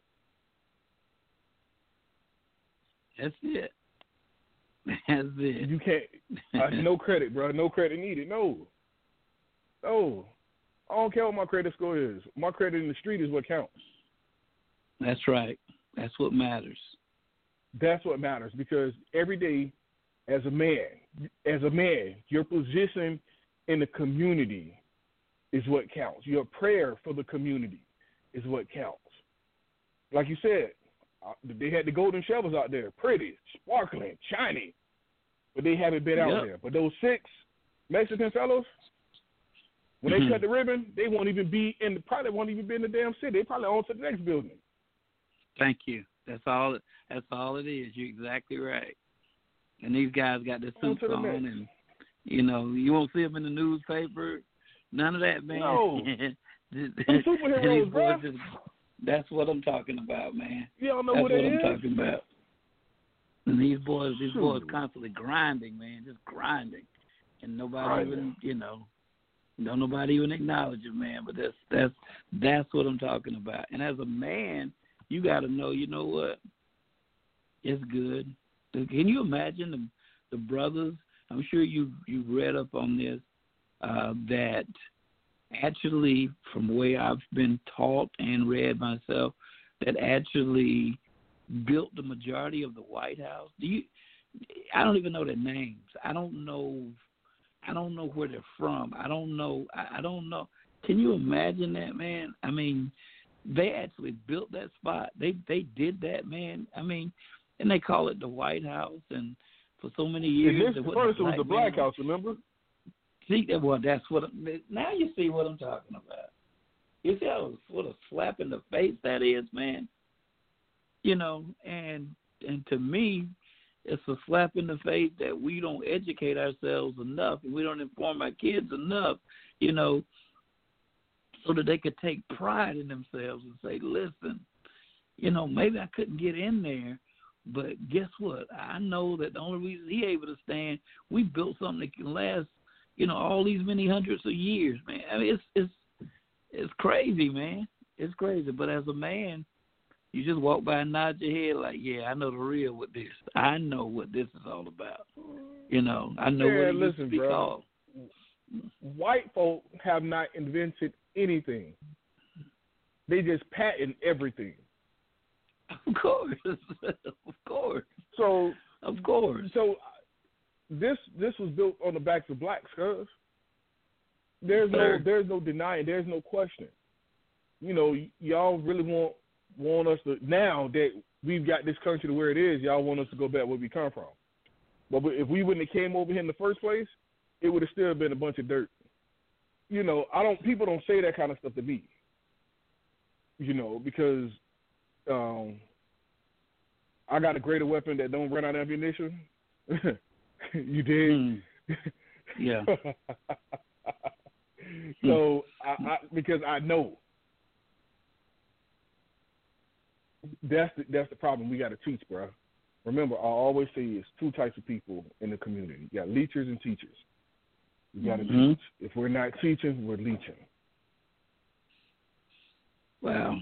That's it. That's it. You can't. Uh, no credit, bro. No credit needed. No. No. I don't care what my credit score is. My credit in the street is what counts. That's right. That's what matters. That's what matters because every day, as a man, as a man, your position in the community is what counts. Your prayer for the community is what counts. Like you said, uh, they had the golden shovels out there, pretty, sparkling, shiny, but they haven't been out Yep. there. But those six Mexican fellows, when they Mhm. cut the ribbon, they won't even be in the probably won't even be in the damn city. They probably on to the next building. Thank you. That's all. That's all it is. You're exactly right. And these guys got their suits the on, and you know you won't see them in the newspaper. None of that, man. No. These superheroes, boys just- that's what I'm talking about, man. Y'all know That's what that I'm is? talking about. And these boys, these boys constantly grinding, man, just grinding, and nobody Grinding. even, you know, don't nobody even acknowledge it, man. But that's that's that's what I'm talking about. And as a man, you got to know, you know what? It's good. Can you imagine the the brothers? I'm sure you you've read up on this uh, that actually, from the way I've been taught and read myself, that actually built the majority of the White House. Do you? I don't even know their names. I don't know. I don't know where they're from. I don't know. I, I don't know. Can you imagine that, man? I mean, they actually built that spot. They they did that, man. I mean, and they call it the White House. And for so many years, And it this, wasn't first, it was the Black man. House, remember? See, well, that's what. Now you see what I'm talking about. You see how what a slap in the face that is, man. You know, and and to me, it's a slap in the face that we don't educate ourselves enough, and we don't inform our kids enough. You know, so that they could take pride in themselves and say, "Listen, you know, maybe I couldn't get in there." But guess what? I know that the only reason he able to stand, we built something that can last you know, all these many hundreds of years, man. I mean, it's it's it's crazy, man. It's crazy. But as a man, you just walk by and nod your head like, yeah, I know the real with this. I know what this is all about. You know, I know Yeah, what it used to be bro. called. White folk have not invented anything. They just patent everything. Of course, of course, So, of course. so this this was built on the backs of blacks, cuz. There's no there's no denying, there's no question. You know, y- y'all really want want us to now that we've got this country to where it is, y'all want us to go back where we come from. But if we wouldn't have came over here in the first place, it would have still been a bunch of dirt. You know, I don't people don't say that kind of stuff to me. You know, because um I got a greater weapon that don't run out of ammunition. you did. Mm, yeah. so I, I because I know that's the, that's the problem we got to teach, bro. Remember, I always say it's two types of people in the community. You got leechers and teachers. You got to Mhm. teach. If we're not teaching, we're leeching. Wow.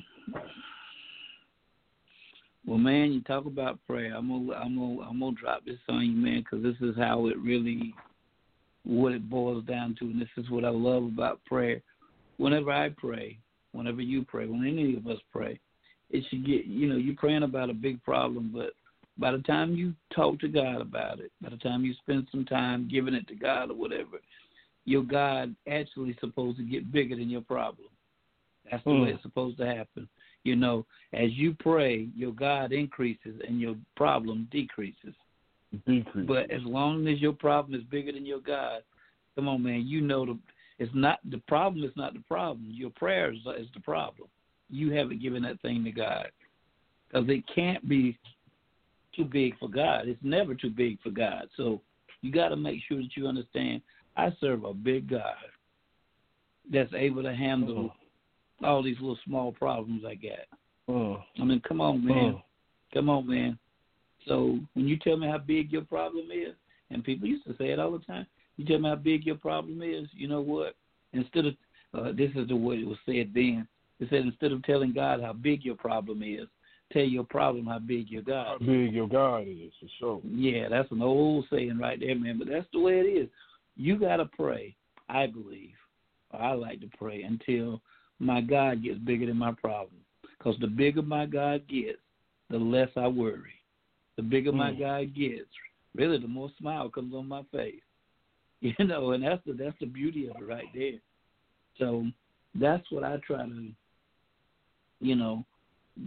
Well, man, you talk about prayer. I'm gonna, I'm gonna, I'm gonna drop this on you, man, because this is how it really, what it boils down to, and this is what I love about prayer. Whenever I pray, whenever you pray, when any of us pray, it should get, you know, you're praying about a big problem, but by the time you talk to God about it, by the time you spend some time giving it to God or whatever, your God actually supposed to get bigger than your problem. That's the way Mm. it's supposed to happen. You know, as you pray, your God increases and your problem decreases. Decrease. But as long as your problem is bigger than your God, come on, man, you know the it's not the problem is not the problem. Your prayer is, is the problem. you haven't given that thing to God. Because it can't be too big for God. It's never too big for God. So you got to make sure that you understand I serve a big God that's able to handle. All these little small problems I got. Mm. I mean, come on, man. Mm. Come on, man. So when you tell me how big your problem is, and people used to say it all the time, you tell me how big your problem is, you know what? Instead of, uh, this is the way it was said then, it said instead of telling God how big your problem is, tell your problem how big your God How big your God is, for sure. Yeah, that's an old saying right there, man. But that's the way it is. You got to pray, I believe, I like to pray until my God gets bigger than my problem. Because the bigger my God gets, the less I worry. The bigger mm. my God gets, really, the more smile comes on my face. You know, and that's the that's the beauty of it right there. So that's what I try to, you know,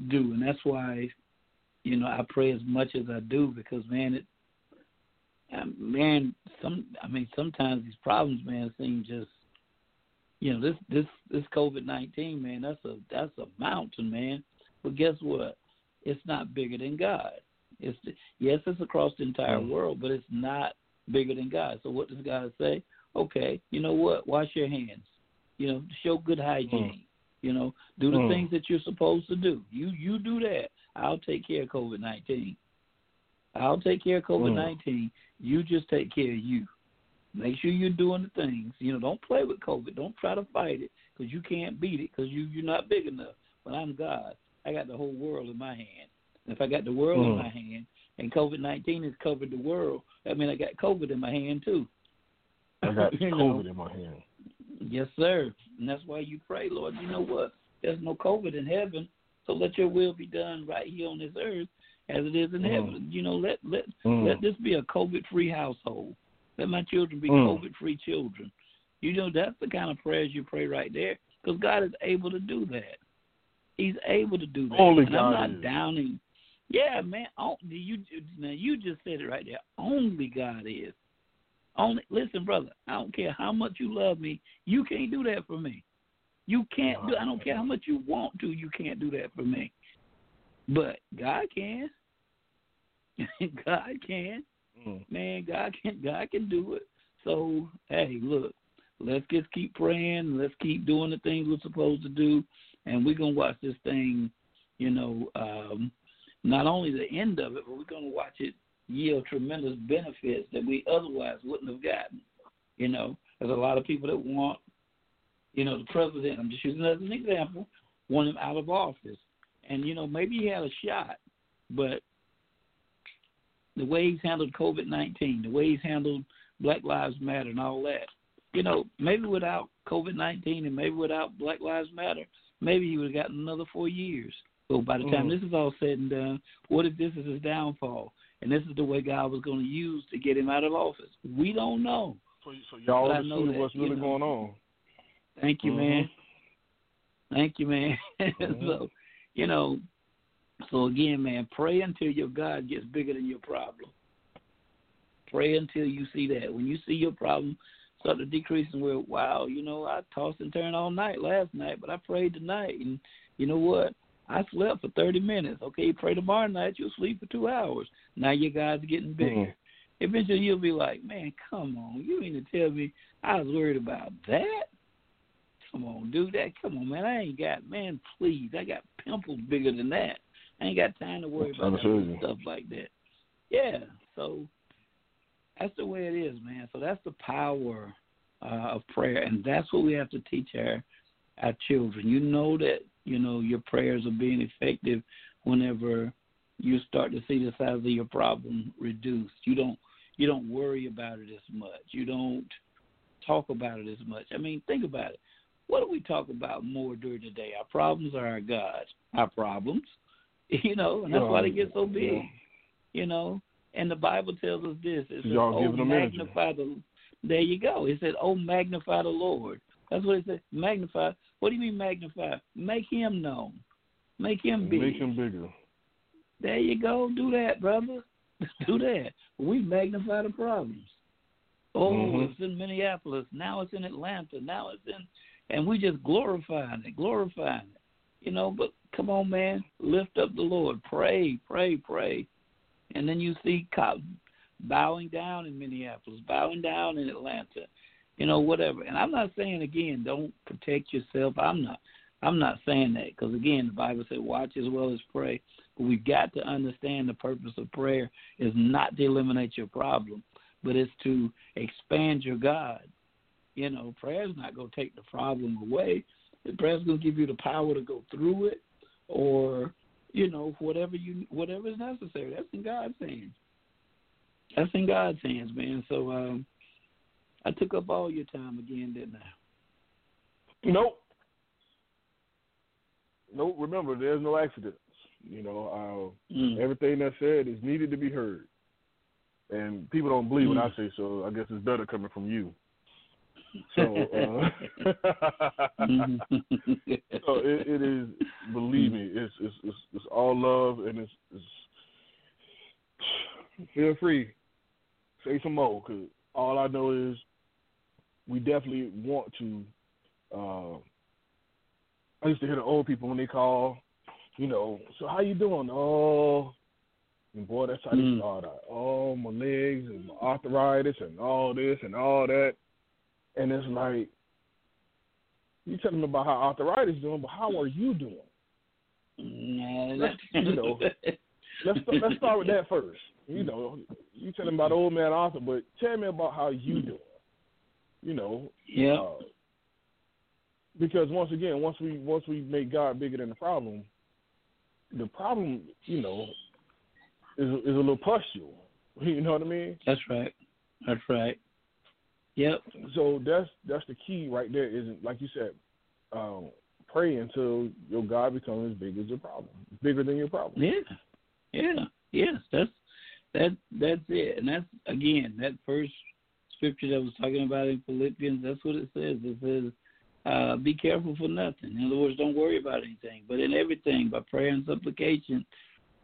do, and that's why, you know, I pray as much as I do because man, it, man, some I mean sometimes these problems, man, seem just, you know, this this this COVID nineteen, man, that's a that's a mountain, man. But guess what? It's not bigger than God. It's yes, it's across the entire mm. world, but it's not bigger than God. So what does God say? Okay, you know what? Wash your hands. You know, show good hygiene. Mm. You know, do the mm. things that you're supposed to do. You you do that. I'll take care of COVID nineteen. I'll take care of COVID nineteen. Mm. You just take care of you. Make sure you're doing the things. You know, don't play with COVID. Don't try to fight it because you can't beat it because you you're not big enough. But I'm God. I got the whole world in my hand. And if I got the world mm. in my hand and COVID nineteen has covered the world, I mean I got COVID in my hand too. I got COVID know? in my hand. Yes, sir. And that's why you pray, Lord. You know what? There's no COVID in heaven, so let your will be done right here on this earth as it is in mm. heaven. You know, let let mm. let this be a COVID free household. Let my children be mm. COVID free children. You know, that's the kind of prayers you pray right there, because God is able to do that. He's able to do that. Only and God I'm not downing. Yeah, man. You now you just said it right there. Only God is. Only listen, brother. I don't care how much you love me. You can't do that for me. You can't do. I don't care how much you want to. You can't do that for me. But God can. God can. Mm. Man, God can. God can do it. So hey, look. Let's just keep praying. Let's keep doing the things we're supposed to do, and we're gonna watch this thing. You know, um, not only the end of it, but we're gonna watch it yield tremendous benefits that we otherwise wouldn't have gotten. You know, there's a lot of people that want, you know, the president. I'm just using that as an example. Want him out of office, and you know maybe he had a shot, but the way he's handled COVID nineteen, the way he's handled Black Lives Matter and all that, you know, maybe without COVID nineteen and maybe without Black Lives Matter, maybe he would have gotten another four years. So by the time mm. this is all said and done, what if this is his downfall? and this is the way God was going to use to get him out of office. We don't know. So, so y'all understood that, what's really you know. going on. Thank you, mm-hmm. man. Thank you, man. Mm-hmm. so, you know, so again, man, pray until your God gets bigger than your problem. Pray until you see that. When you see your problem start to decrease and where, wow, you know, I tossed and turned all night last night, but I prayed tonight, and you know what? I slept for 30 minutes. Okay, pray tomorrow night, you'll sleep for two hours. Now your God's getting bigger. Mm. Eventually you'll be like, man, come on. You mean to tell me I was worried about that? Come on, do that. Come on, man. I ain't got, man, please. I got pimples bigger than that. I ain't got time to worry about stuff like that. Yeah, so that's the way it is, man. So that's the power uh, of prayer, and that's what we have to teach our our children. You know that you know your prayers are being effective whenever you start to see the size of your problem reduced. You don't you don't worry about it as much. You don't talk about it as much. I mean, think about it. What do we talk about more during the day? Our problems are our gods. Our problems, you know, and that's why they get so big. You know, and the Bible tells us this: it says, "Oh, magnify the." There you go. It said, "Oh, magnify the Lord." That's what it said. Magnify. What do you mean magnify? Make him known. Make him big. Make him bigger. There you go. Do that, brother. Do that. We magnify the problems. Oh, mm-hmm. it's in Minneapolis. Now it's in Atlanta. Now it's in, and we just glorifying it, glorifying it. You know, but come on, man, lift up the Lord, pray, pray, pray, and then you see cops bowing down in Minneapolis, bowing down in Atlanta, you know, whatever. And I'm not saying again, don't protect yourself. I'm not. I'm not saying that because again, the Bible said, "Watch as well as pray." But we've got to understand the purpose of prayer is not to eliminate your problem, but it's to expand your God. You know, prayer is not going to take the problem away. Prayer is going to give you the power to go through it, or you know, whatever you whatever is necessary. That's in God's hands. That's in God's hands, man. So um, I took up all your time again, didn't I? Nope. Nope. Remember, there's no accidents. You know, uh, Mm. everything that's said is needed to be heard, and people don't believe when I Mm. say so. I guess it's better coming from you. So, uh, Mm-hmm. so it, it is. Believe me, it's it's it's, it's all love, and it's, it's feel free, say some more, because all I know is we definitely want to. Uh, I used to hear the old people when they call, you know, so how you doing? Oh, and boy, that's how they Mm. start out. Oh, my legs and my arthritis and all this and all that, and it's like you tell them about how arthritis is doing, but how are you doing? Nah, Let's- you know, Let's let's start with that first. You know, you tell them about old man Arthur, but tell me about how you doing. You know, yeah. uh, because once again, once we once we make God bigger than the problem, the problem, you know, is is a little pustule. You know what I mean? That's right. That's right. Yep. So that's that's the key right there. Isn't like you said, um, pray until your God becomes as big as your problem, bigger than your problem. Yeah. Yeah. Yes. That's that. That's it. And that's again that first scripture that was talking about in Philippians. That's what it says. It says, uh, "Be careful for nothing." In other words, don't worry about anything, but in everything by prayer and supplication.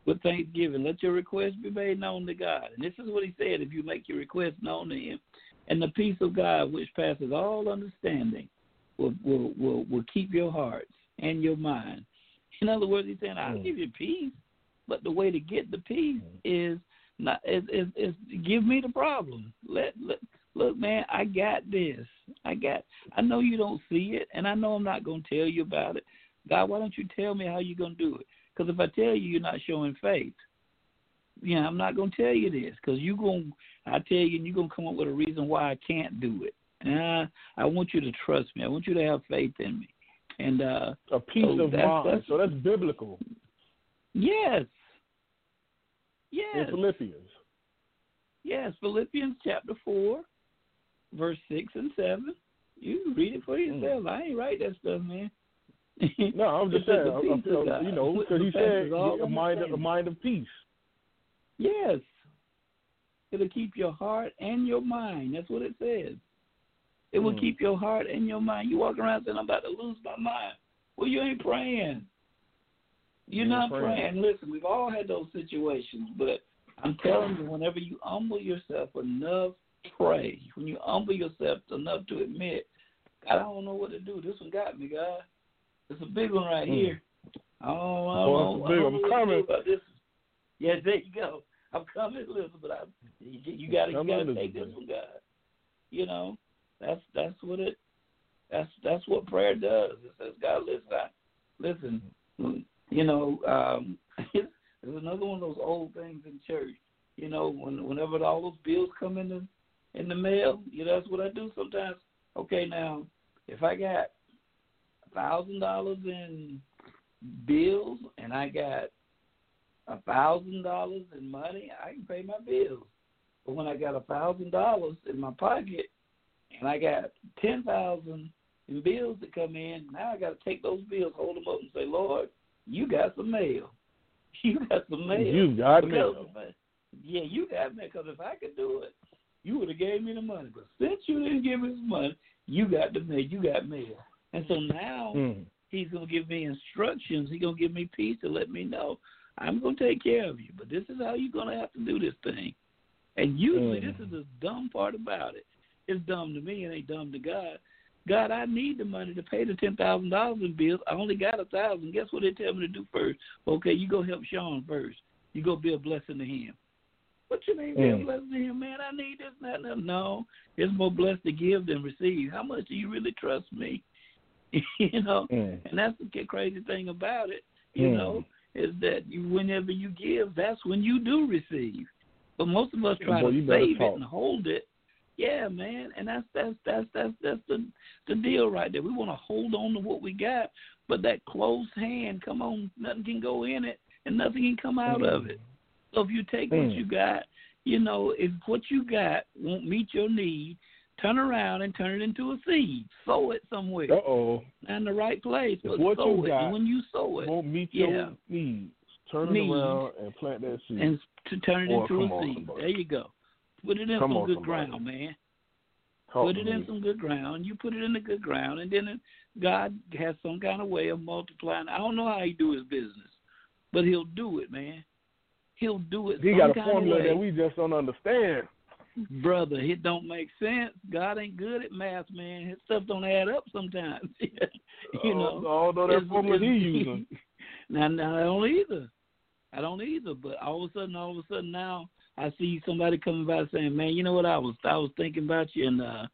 With thanksgiving, let your request be made known to God. And this is what he said if you make your request known to him, and the peace of God, which passes all understanding, will will will, will keep your hearts and your mind. In other words, he's saying, I'll Mm. give you peace, but the way to get the peace is not is, is is give me the problem. Let, let look, man, I got this. I got. I know you don't see it, and I know I'm not going to tell you about it. God, why don't you tell me how you're going to do it? Because if I tell you, you're not showing faith. You know, I'm not going to tell you this because you're going. I tell you, and you're going to come up with a reason why I can't do it. And I, I want you to trust me. I want you to have faith in me. And uh A peace So of that's- mind. that's- so that's biblical yes, in yes, Philippians. yes. Philippians chapter four, verse six and seven. You can read it for yourself. I ain't write that stuff, man. No, I'm just saying, the I- I peace of feel- God, you know, because he said a mind, a mind of peace. Yes. It'll keep your heart and your mind. That's what it says. It will Mm. keep your heart and your mind. You walk around saying, I'm about to lose my mind. Well, you ain't praying. You're You not praying. praying. Listen, we've all had those situations, but I'm telling you, whenever you humble yourself enough, pray. When you humble yourself enough to admit, God, I don't know what to do. This one got me, God. It's a big one right Mm. here. I don't, I Boy, don't, I don't I'm know to coming. about this. Yeah, there you go. I'm coming, Elizabeth. I, you, you gotta, you gotta take this one, God. You know, that's that's what it. That's that's what prayer does. It says, God, listen, I, listen. You know, um, there's another one of those old things in church. You know, when whenever all those bills come in the in the mail, you know, that's what I do sometimes. Okay, now if I got a thousand dollars in bills and I got a thousand dollars in money, I can pay my bills. But when I got a thousand dollars in my pocket and I got ten thousand in bills that come in, now I got to take those bills, hold them up, and say, Lord, you got some mail. You got some mail. You got mail. Yeah, you got mail. Because if I could do it, you would have gave me the money. But since you didn't give me the money, you got the mail. You got mail. And so now Mm. he's going to give me instructions. He's going to give me peace to let me know I'm going to take care of you. But this is how you're going to have to do this thing. And usually, Mm. this is the dumb part about it. It's dumb to me. It ain't dumb to God. God, I need the money to pay the ten thousand dollars in bills. I only got a thousand. Guess what they tell me to do first? Okay, you go help Sean first. You go be a blessing to him. What you mean be a Mm. blessing to him, man? I need this, that, that. No, it's more blessed to give than receive. How much do you really trust me? you know, Mm. and that's the crazy thing about it. You Mm. know, is that you, whenever you give, that's when you do receive. But most of us try to save talk. it and hold it. Yeah, man, and that's that's that's that's that's the the deal right there. We want to hold on to what we got, but that closed hand, come on, nothing can go in it and nothing can come out of it. So if you take what Mm. you got, you know, if what you got won't meet your need, turn around and turn it into a seed. Sow it somewhere. Uh oh. Not in the right place, but what sow you it. got and when you sow it, Won't meet Yeah. your needs. Turn it Needs. around and plant that seed. and to turn it into a on, seed. somebody. There you go. Put it in Come some on, good somebody. ground, man. Put it in some good ground. You put it in the good ground, and then it, God has some kind of way of multiplying. I don't know how he do his business, but he'll do it, man. He'll do it. He got a formula that we just don't understand. Brother. It don't make sense. God ain't good at math, man. His stuff don't add up sometimes. you know, although that formula he using. Now, now I don't either. I don't either. But all of a sudden, all of a sudden now, I see somebody coming by saying, "Man, you know what? I was I was thinking about you, and uh,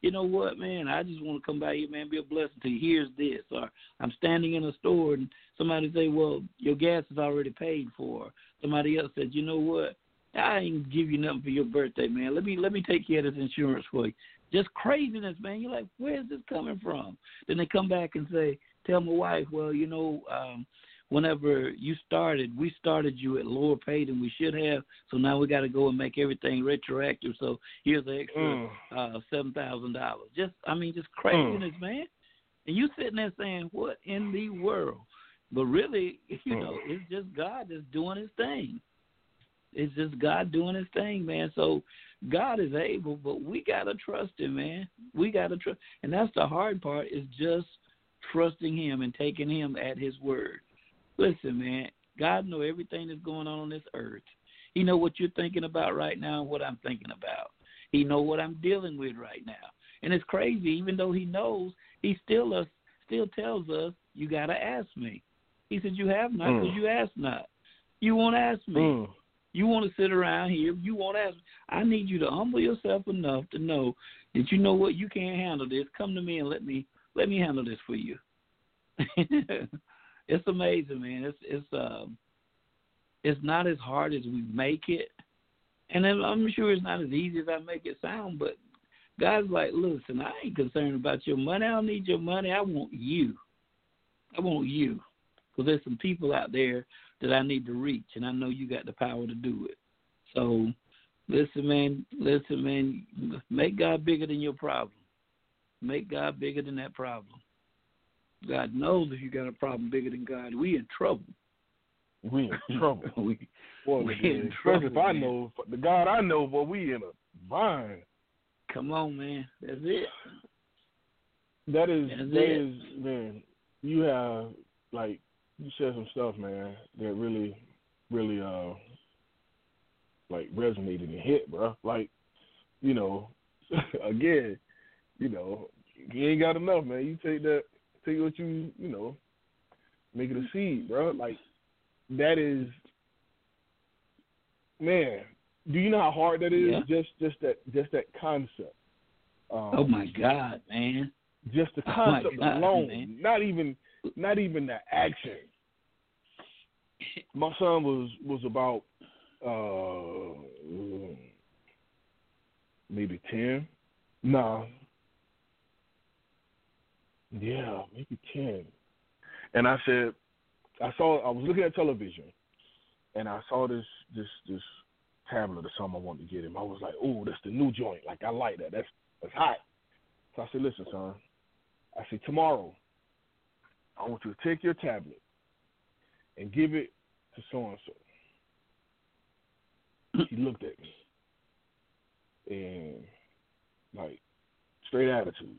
you know what, man? I just want to come by here, man, be a blessing to you. Here's this." Or I'm standing in a store, and somebody say, "Well, your gas is already paid for." Somebody else said, "You know what? I ain't give you nothing for your birthday, man. Let me let me take care of this insurance for you." Just craziness, man. You're like, where's this coming from? Then they come back and say, tell my wife, well, you know, um, whenever you started, we started you at lower pay than we should have, so now we got to go and make everything retroactive. So here's an extra Mm. uh, seven thousand dollars. Just, I mean, just craziness, man. And you sitting there saying, what in the world? But really, you know, it's just God that's doing His thing. It's just God doing His thing, man. So God is able, but we gotta trust Him, man. We gotta trust, and that's the hard part is just trusting Him and taking Him at His word. Listen, man, God know everything that's going on on this earth. He know what you're thinking about right now and what I'm thinking about. He know what I'm dealing with right now. And it's crazy, even though he knows, he still us still tells us, You gotta ask me. He said, You have not because Mm. you ask not. You won't ask me. Mm. You want to sit around here. You won't ask. Me I need you to humble yourself enough to know that you know what you can't handle this. Come to me and let me let me handle this for you. it's amazing, man. It's it's um it's not as hard as we make it, and I'm sure it's not as easy as I make it sound. But God's like, listen, I ain't concerned about your money. I don't need your money. I want you. I want you, because there's some people out there that I need to reach, and I know you got the power to do it. So, listen, man, listen, man, make God bigger than your problem. Make God bigger than that problem. God knows if you got a problem bigger than God, we in trouble. We in trouble. we, Boy, we in Especially if trouble, I know the God I know, boy, we in a bind. come on, man. That's it. That is That's that it. is man. You have like you said some stuff, man, that really, really uh like resonated and hit, bro. Like, you know, again, you know, you ain't got enough, man. You take that, take what you, you know, make it a seed, bro. Like, that is, man. Do you know how hard that is? Yeah. Just, just that, just that concept. Um, Oh my God, man. just the Oh, concept God, alone, man. not even not even the action. My son was was about uh maybe ten. Nah. Yeah, maybe ten. And I said I saw I was looking at television and I saw this this this tablet or something I wanted to get him. I was like, Oh, that's the new joint. Like I like that. That's that's hot. So I said, Listen, son, I said, tomorrow, I want you to take your tablet and give it to so and so. He looked at me and like straight attitude.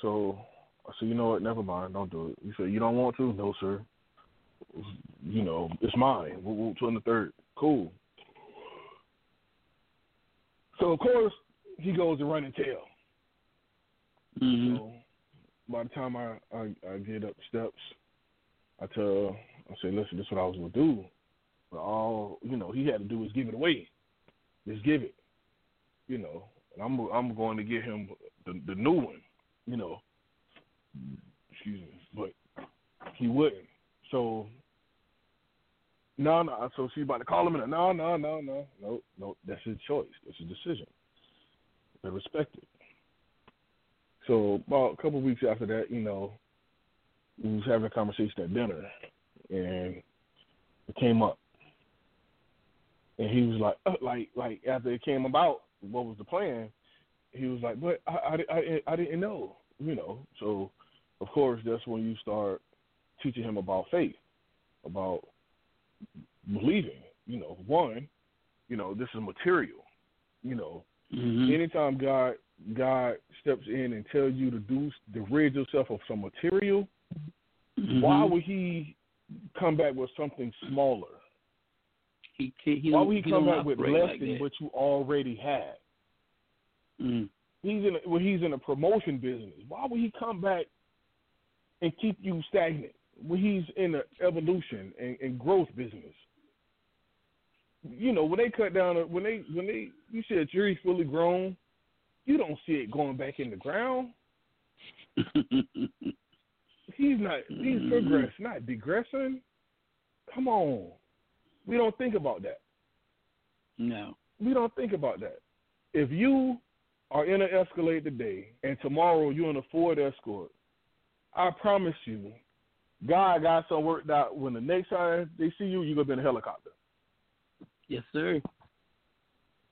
So I said, you know what? Never mind. Don't do it. He said, you don't want to? No, sir. You know, it's mine. We'll, we'll two and the third. Cool. So of course he goes to run and tell. Mm-hmm. So by the time I, I I get up steps, I tell I say, listen, this is what I was gonna do. But all you know, he had to do was give it away. Just give it. You know. And I'm I'm going to get him the the new one, you know. Excuse me. But he wouldn't. So no, no. So she's about to call him and no, no, no, no, no, no. That's his choice. That's his decision. They respect it. So about a couple of weeks after that, you know, we was having a conversation at dinner, and it came up, and he was like, uh, like, like after it came about, what was the plan? He was like, but I, I, I, I didn't know, you know. So, of course, that's when you start teaching him about faith, about believing. You know, one, you know, this is material. You know, Mm-hmm. anytime God God steps in and tells you to do to rid yourself of some material, Mm-hmm. why would He come back with something smaller? he, he, why would He he come back with less like than that. what you already had? Mm. He's in a, well, he's in a promotion business. Why would He come back and keep you stagnant when He's in the evolution and, and growth business? You know, when they cut down, a- when they when they you see a tree fully grown, you don't see it going back in the ground. He's not. He's Mhm. progress, not digressing. Come on, we don't think about that. no. We don't think about that. If you are in an Escalade today and tomorrow you're in a Ford Escort, I promise you, God got some worked out. When the next time they see you, you're gonna be in a helicopter. Yes, sir.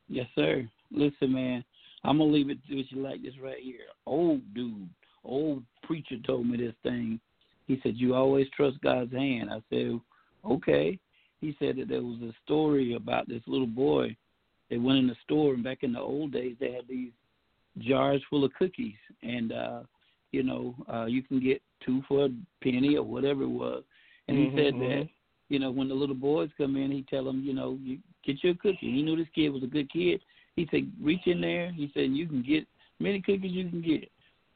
Yes, sir. Listen, man, I'm gonna leave it to you like this right here. Old dude, old preacher told me this thing. He said, "You always trust God's hand." I said, "Okay." He said that there was a story about this little boy. They went in the store, and back in the old days, they had these jars full of cookies, and uh, you know, uh, you can get two for a penny or whatever it was. And he Mhm, said that you know, when the little boys come in, he tell them, you know, you get your cookie. He knew this kid was a good kid. He said, reach in there. He said, you can get many cookies you can get.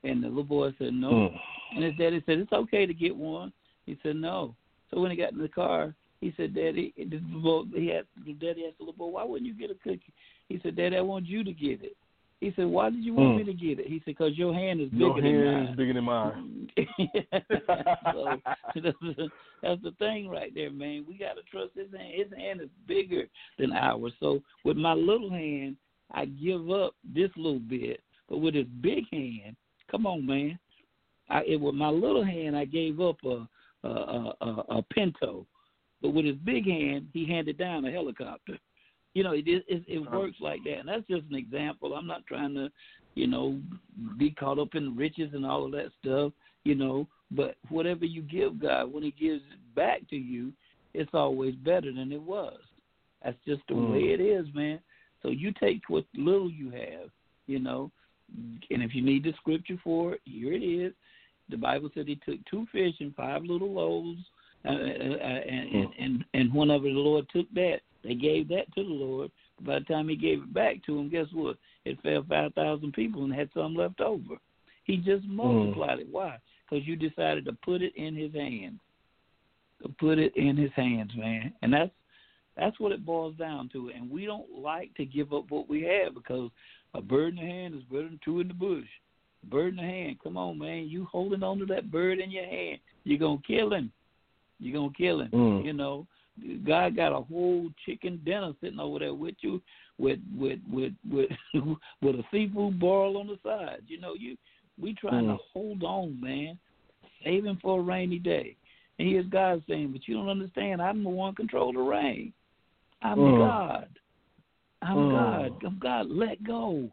And the little boy said, no. Mm. And his daddy said, it's okay to get one. He said, no. So when he got in the car, he said, Daddy, the boy, he asked, daddy asked the little boy, why wouldn't you get a cookie? He said, Daddy, I want you to get it. He said, why did you want Mm. me to get it? He said, because your hand is bigger Your than hand mine. is bigger than mine. so that's the, that's the thing right there, man. We got to trust his hand. His hand is bigger than ours. So with my little hand, I give up this little bit, but with his big hand, come on, man. I it, with my little hand, I gave up a a, a a a Pinto, but with his big hand, he handed down a helicopter. You know, it it, it works like that, and that's just an example. I'm not trying to, you know, be caught up in riches and all of that stuff. You know, but whatever you give God, when He gives it back to you, it's always better than it was. That's just the Mm. way it is, man. So you take what little you have, you know, and if you need the scripture for it, here it is. The Bible said he took two fish and five little loaves, uh, uh, and, and and and whenever the Lord took that, they gave that to the Lord. By the time He gave it back to him, guess what? It fed five thousand people and had some left over. He just multiplied it. Why? Because you decided to put it in His hands. To put it in His hands, man, and that's that's what it boils down to. And we don't like to give up what we have because a bird in the hand is better than two in the bush. A bird in the hand, come on, man. You holding on to that bird in your hand, you're gonna kill him. You're gonna kill him. Mm. You know, God got a whole chicken dinner sitting over there with you, with with with with with a seafood boil on the side. You know, you we trying Mm. to hold on, man. Saving for a rainy day. And here's God saying, But you don't understand, I'm the one control the rain. I'm Mm. God. I'm Mm. God. I'm God. Let go.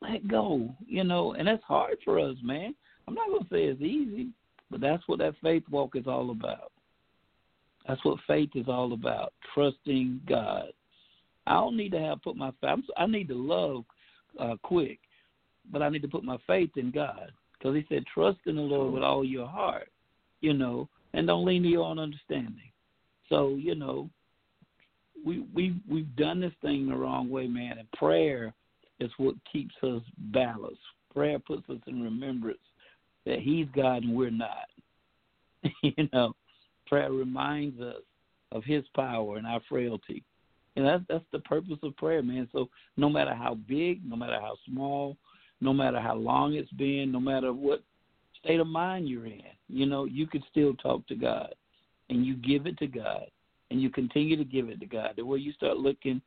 Let go. You know, and that's hard for us, man. I'm not gonna say it's easy, but that's what that faith walk is all about. That's what faith is all about. Trusting God. I don't need to have put my I'm, I need to love uh, quick, but I need to put my faith in God because He said, "Trust in the Lord with all your heart," you know, and don't lean to your own understanding. So you know, we we we've done this thing the wrong way, man. And prayer is what keeps us balanced. Prayer puts us in remembrance that He's God and we're not. you know, prayer reminds us of His power and our frailty. And that's that's the purpose of prayer, man. So no matter how big, no matter how small, no matter how long it's been, no matter what state of mind you're in, you know, you can still talk to God and you give it to God and you continue to give it to God. The way you start looking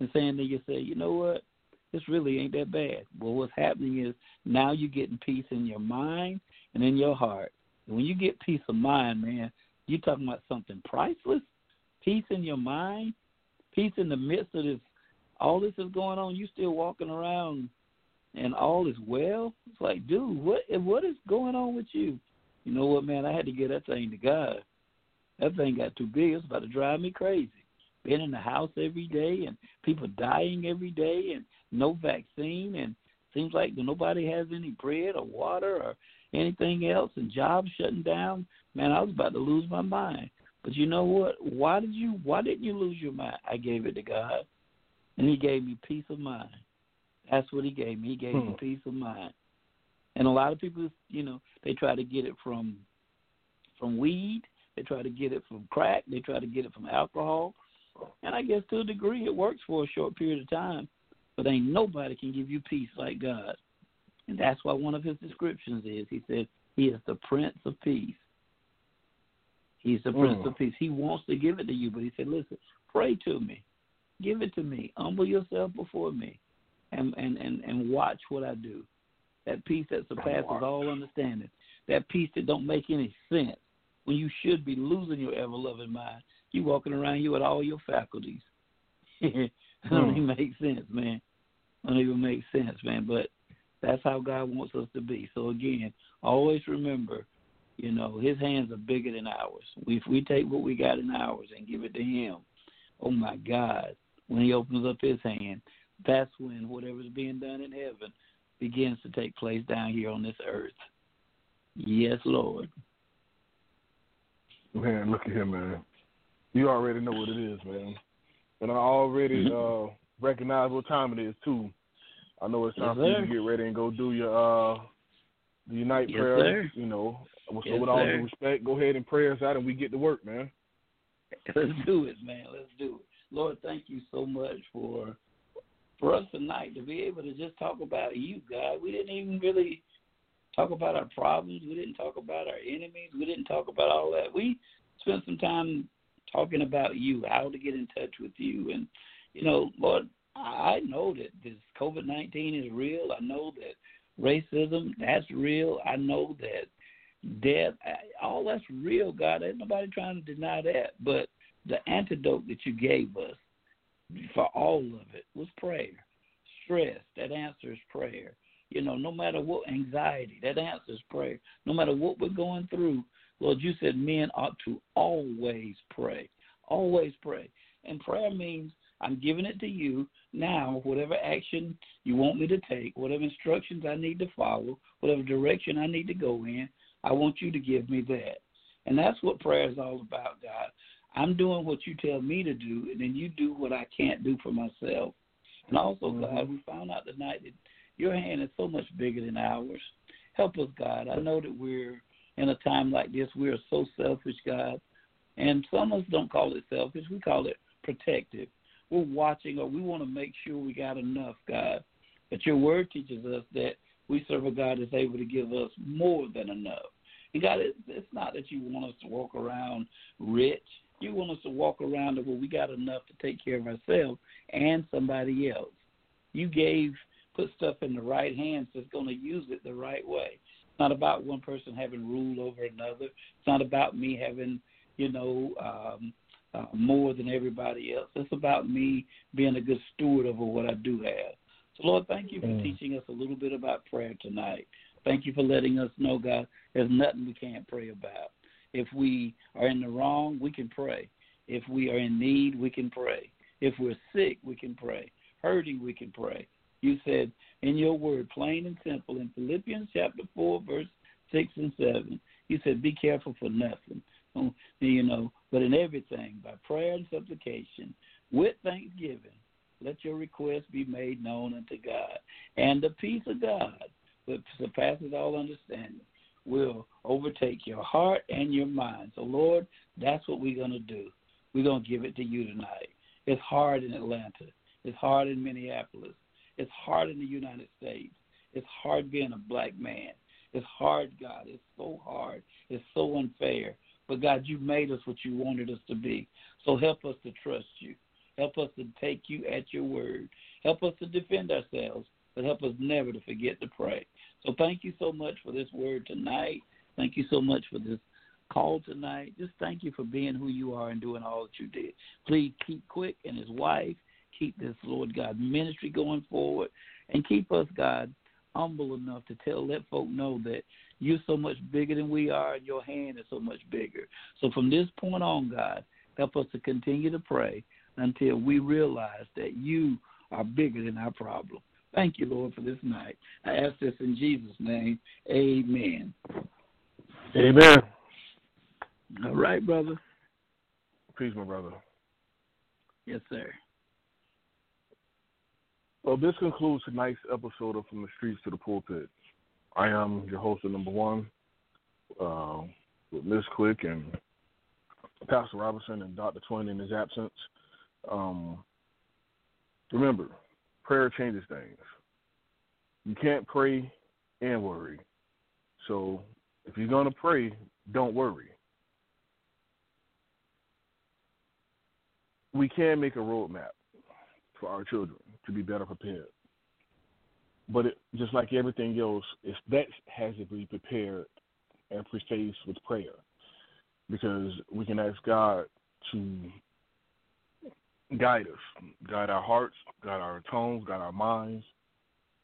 and saying to yourself, you know what? This really ain't that bad. Well, what's happening is now you're getting peace in your mind and in your heart. And when you get peace of mind, man, you're talking about something priceless. Peace in your mind, peace in the midst of this. All this is going on. You still walking around, and all is well. It's like, dude, what what is going on with you? You know what, man? I had to get that thing to God. That thing got too big. It's about to drive me crazy. Being in the house every day and people dying every day and no vaccine and seems like nobody has any bread or water or anything else and jobs shutting down. Man, I was about to lose my mind. But you know what? Why did you why didn't you lose your mind? I gave it to God. And he gave me peace of mind. That's what he gave me. He gave hmm. me peace of mind. And a lot of people, you know, they try to get it from from weed, they try to get it from crack, they try to get it from alcohol. And I guess to a degree it works for a short period of time. But ain't nobody can give you peace like God. And that's why one of his descriptions is he said, He is the Prince of Peace. He's the Prince mm. of Peace. He wants to give it to you, but he said, Listen, pray to me. Give it to me. Humble yourself before me and, and, and, and watch what I do. That peace that surpasses all understanding. That peace that don't make any sense when you should be losing your ever loving mind. You walking around here with all your faculties. it don't even make sense, man don't even make sense, man. But that's how God wants us to be. So again, always remember, you know, His hands are bigger than ours. If we take what we got in ours and give it to Him, oh my God, when He opens up His hand, that's when whatever's being done in heaven begins to take place down here on this earth. Yes, Lord. Man, look at him, man. You already know what it is, man. And I already uh recognize what time it is too. I know it's time yes, for you to get ready and go do your uh the unite yes, prayer. Sir. You know, so yes, with all due respect, go ahead and pray us out, and we get to work, man. Let's do it, man. Let's do it. Lord, thank you so much for for us tonight to be able to just talk about you, God. We didn't even really talk about our problems. We didn't talk about our enemies. We didn't talk about all that. We spent some time talking about you, how to get in touch with you, and you know, Lord, I know that this COVID nineteen is real. I know that racism that's real. I know that death, all that's real. God, ain't nobody trying to deny that. But the antidote that you gave us for all of it was prayer. Stress, that answer is prayer. You know, no matter what anxiety, that answers prayer. No matter what we're going through, Lord, you said men ought to always pray. Always pray. And prayer means I'm giving it to you now. Whatever action you want me to take, whatever instructions I need to follow, whatever direction I need to go in, I want you to give me that. And that's what prayer is all about, God. I'm doing what you tell me to do, and then you do what I can't do for myself. And also, mm-hmm. God, we found out tonight that your hand is so much bigger than ours. Help us, God. I know that we're in a time like this, we are so selfish, God. And some of us don't call it selfish, we call it protective we're watching or we want to make sure we got enough, God. But your word teaches us that we serve a God that's able to give us more than enough. And God, it's not that you want us to walk around rich. You want us to walk around where we got enough to take care of ourselves and somebody else. You gave, put stuff in the right hands that's going to use it the right way. It's not about one person having rule over another. It's not about me having, you know, um, uh, more than everybody else. It's about me being a good steward over what I do have. So, Lord, thank you for mm. teaching us a little bit about prayer tonight. Thank you for letting us know, God, there's nothing we can't pray about. If we are in the wrong, we can pray. If we are in need, we can pray. If we're sick, we can pray. Hurting, we can pray. You said in your word, plain and simple, in Philippians chapter 4, verse 6 and 7, you said, Be careful for nothing. You know, but in everything, by prayer and supplication, with thanksgiving, let your requests be made known unto God. And the peace of God, that surpasses all understanding will overtake your heart and your mind. So, Lord, that's what we're going to do. We're going to give it to you tonight. It's hard in Atlanta. It's hard in Minneapolis. It's hard in the United States. It's hard being a black man. It's hard, God. It's so hard. It's so unfair. But God, you made us what you wanted us to be. So help us to trust you. Help us to take you at your word. Help us to defend ourselves, but help us never to forget to pray. So thank you so much for this word tonight. Thank you so much for this call tonight. Just thank you for being who you are and doing all that you did. Please keep Quick and his wife, keep this Lord God ministry going forward, and keep us, God, humble enough to tell let folk know that you're so much bigger than we are and your hand is so much bigger. So from this point on, God, help us to continue to pray until we realize that you are bigger than our problem. Thank you, Lord, for this night. I ask this in Jesus' name. Amen. Amen. All right, brother. Peace, my brother. Yes, sir. Well, this concludes tonight's episode of From the Streets to the Pulpit. I am your host of number one uh, with Miss Quick and Pastor Robinson and Dr. Twin in his absence. Um, remember, prayer changes things. You can't pray and worry. So if you're going to pray, don't worry. We can make a roadmap for our children to be better prepared. But it, just like everything else, it's, that has to be prepared and prefaced with prayer because we can ask God to guide us, guide our hearts, guide our tones, guide our minds,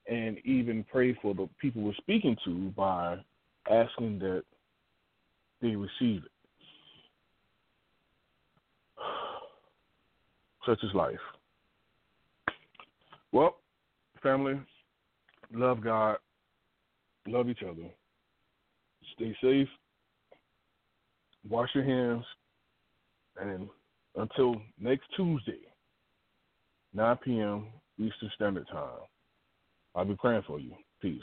and even pray for the people we're speaking to by asking that they receive it. Such is life. Family, love God, love each other, stay safe, wash your hands, and until next Tuesday, 9 p.m. Eastern Standard Time, I'll be praying for you. Peace.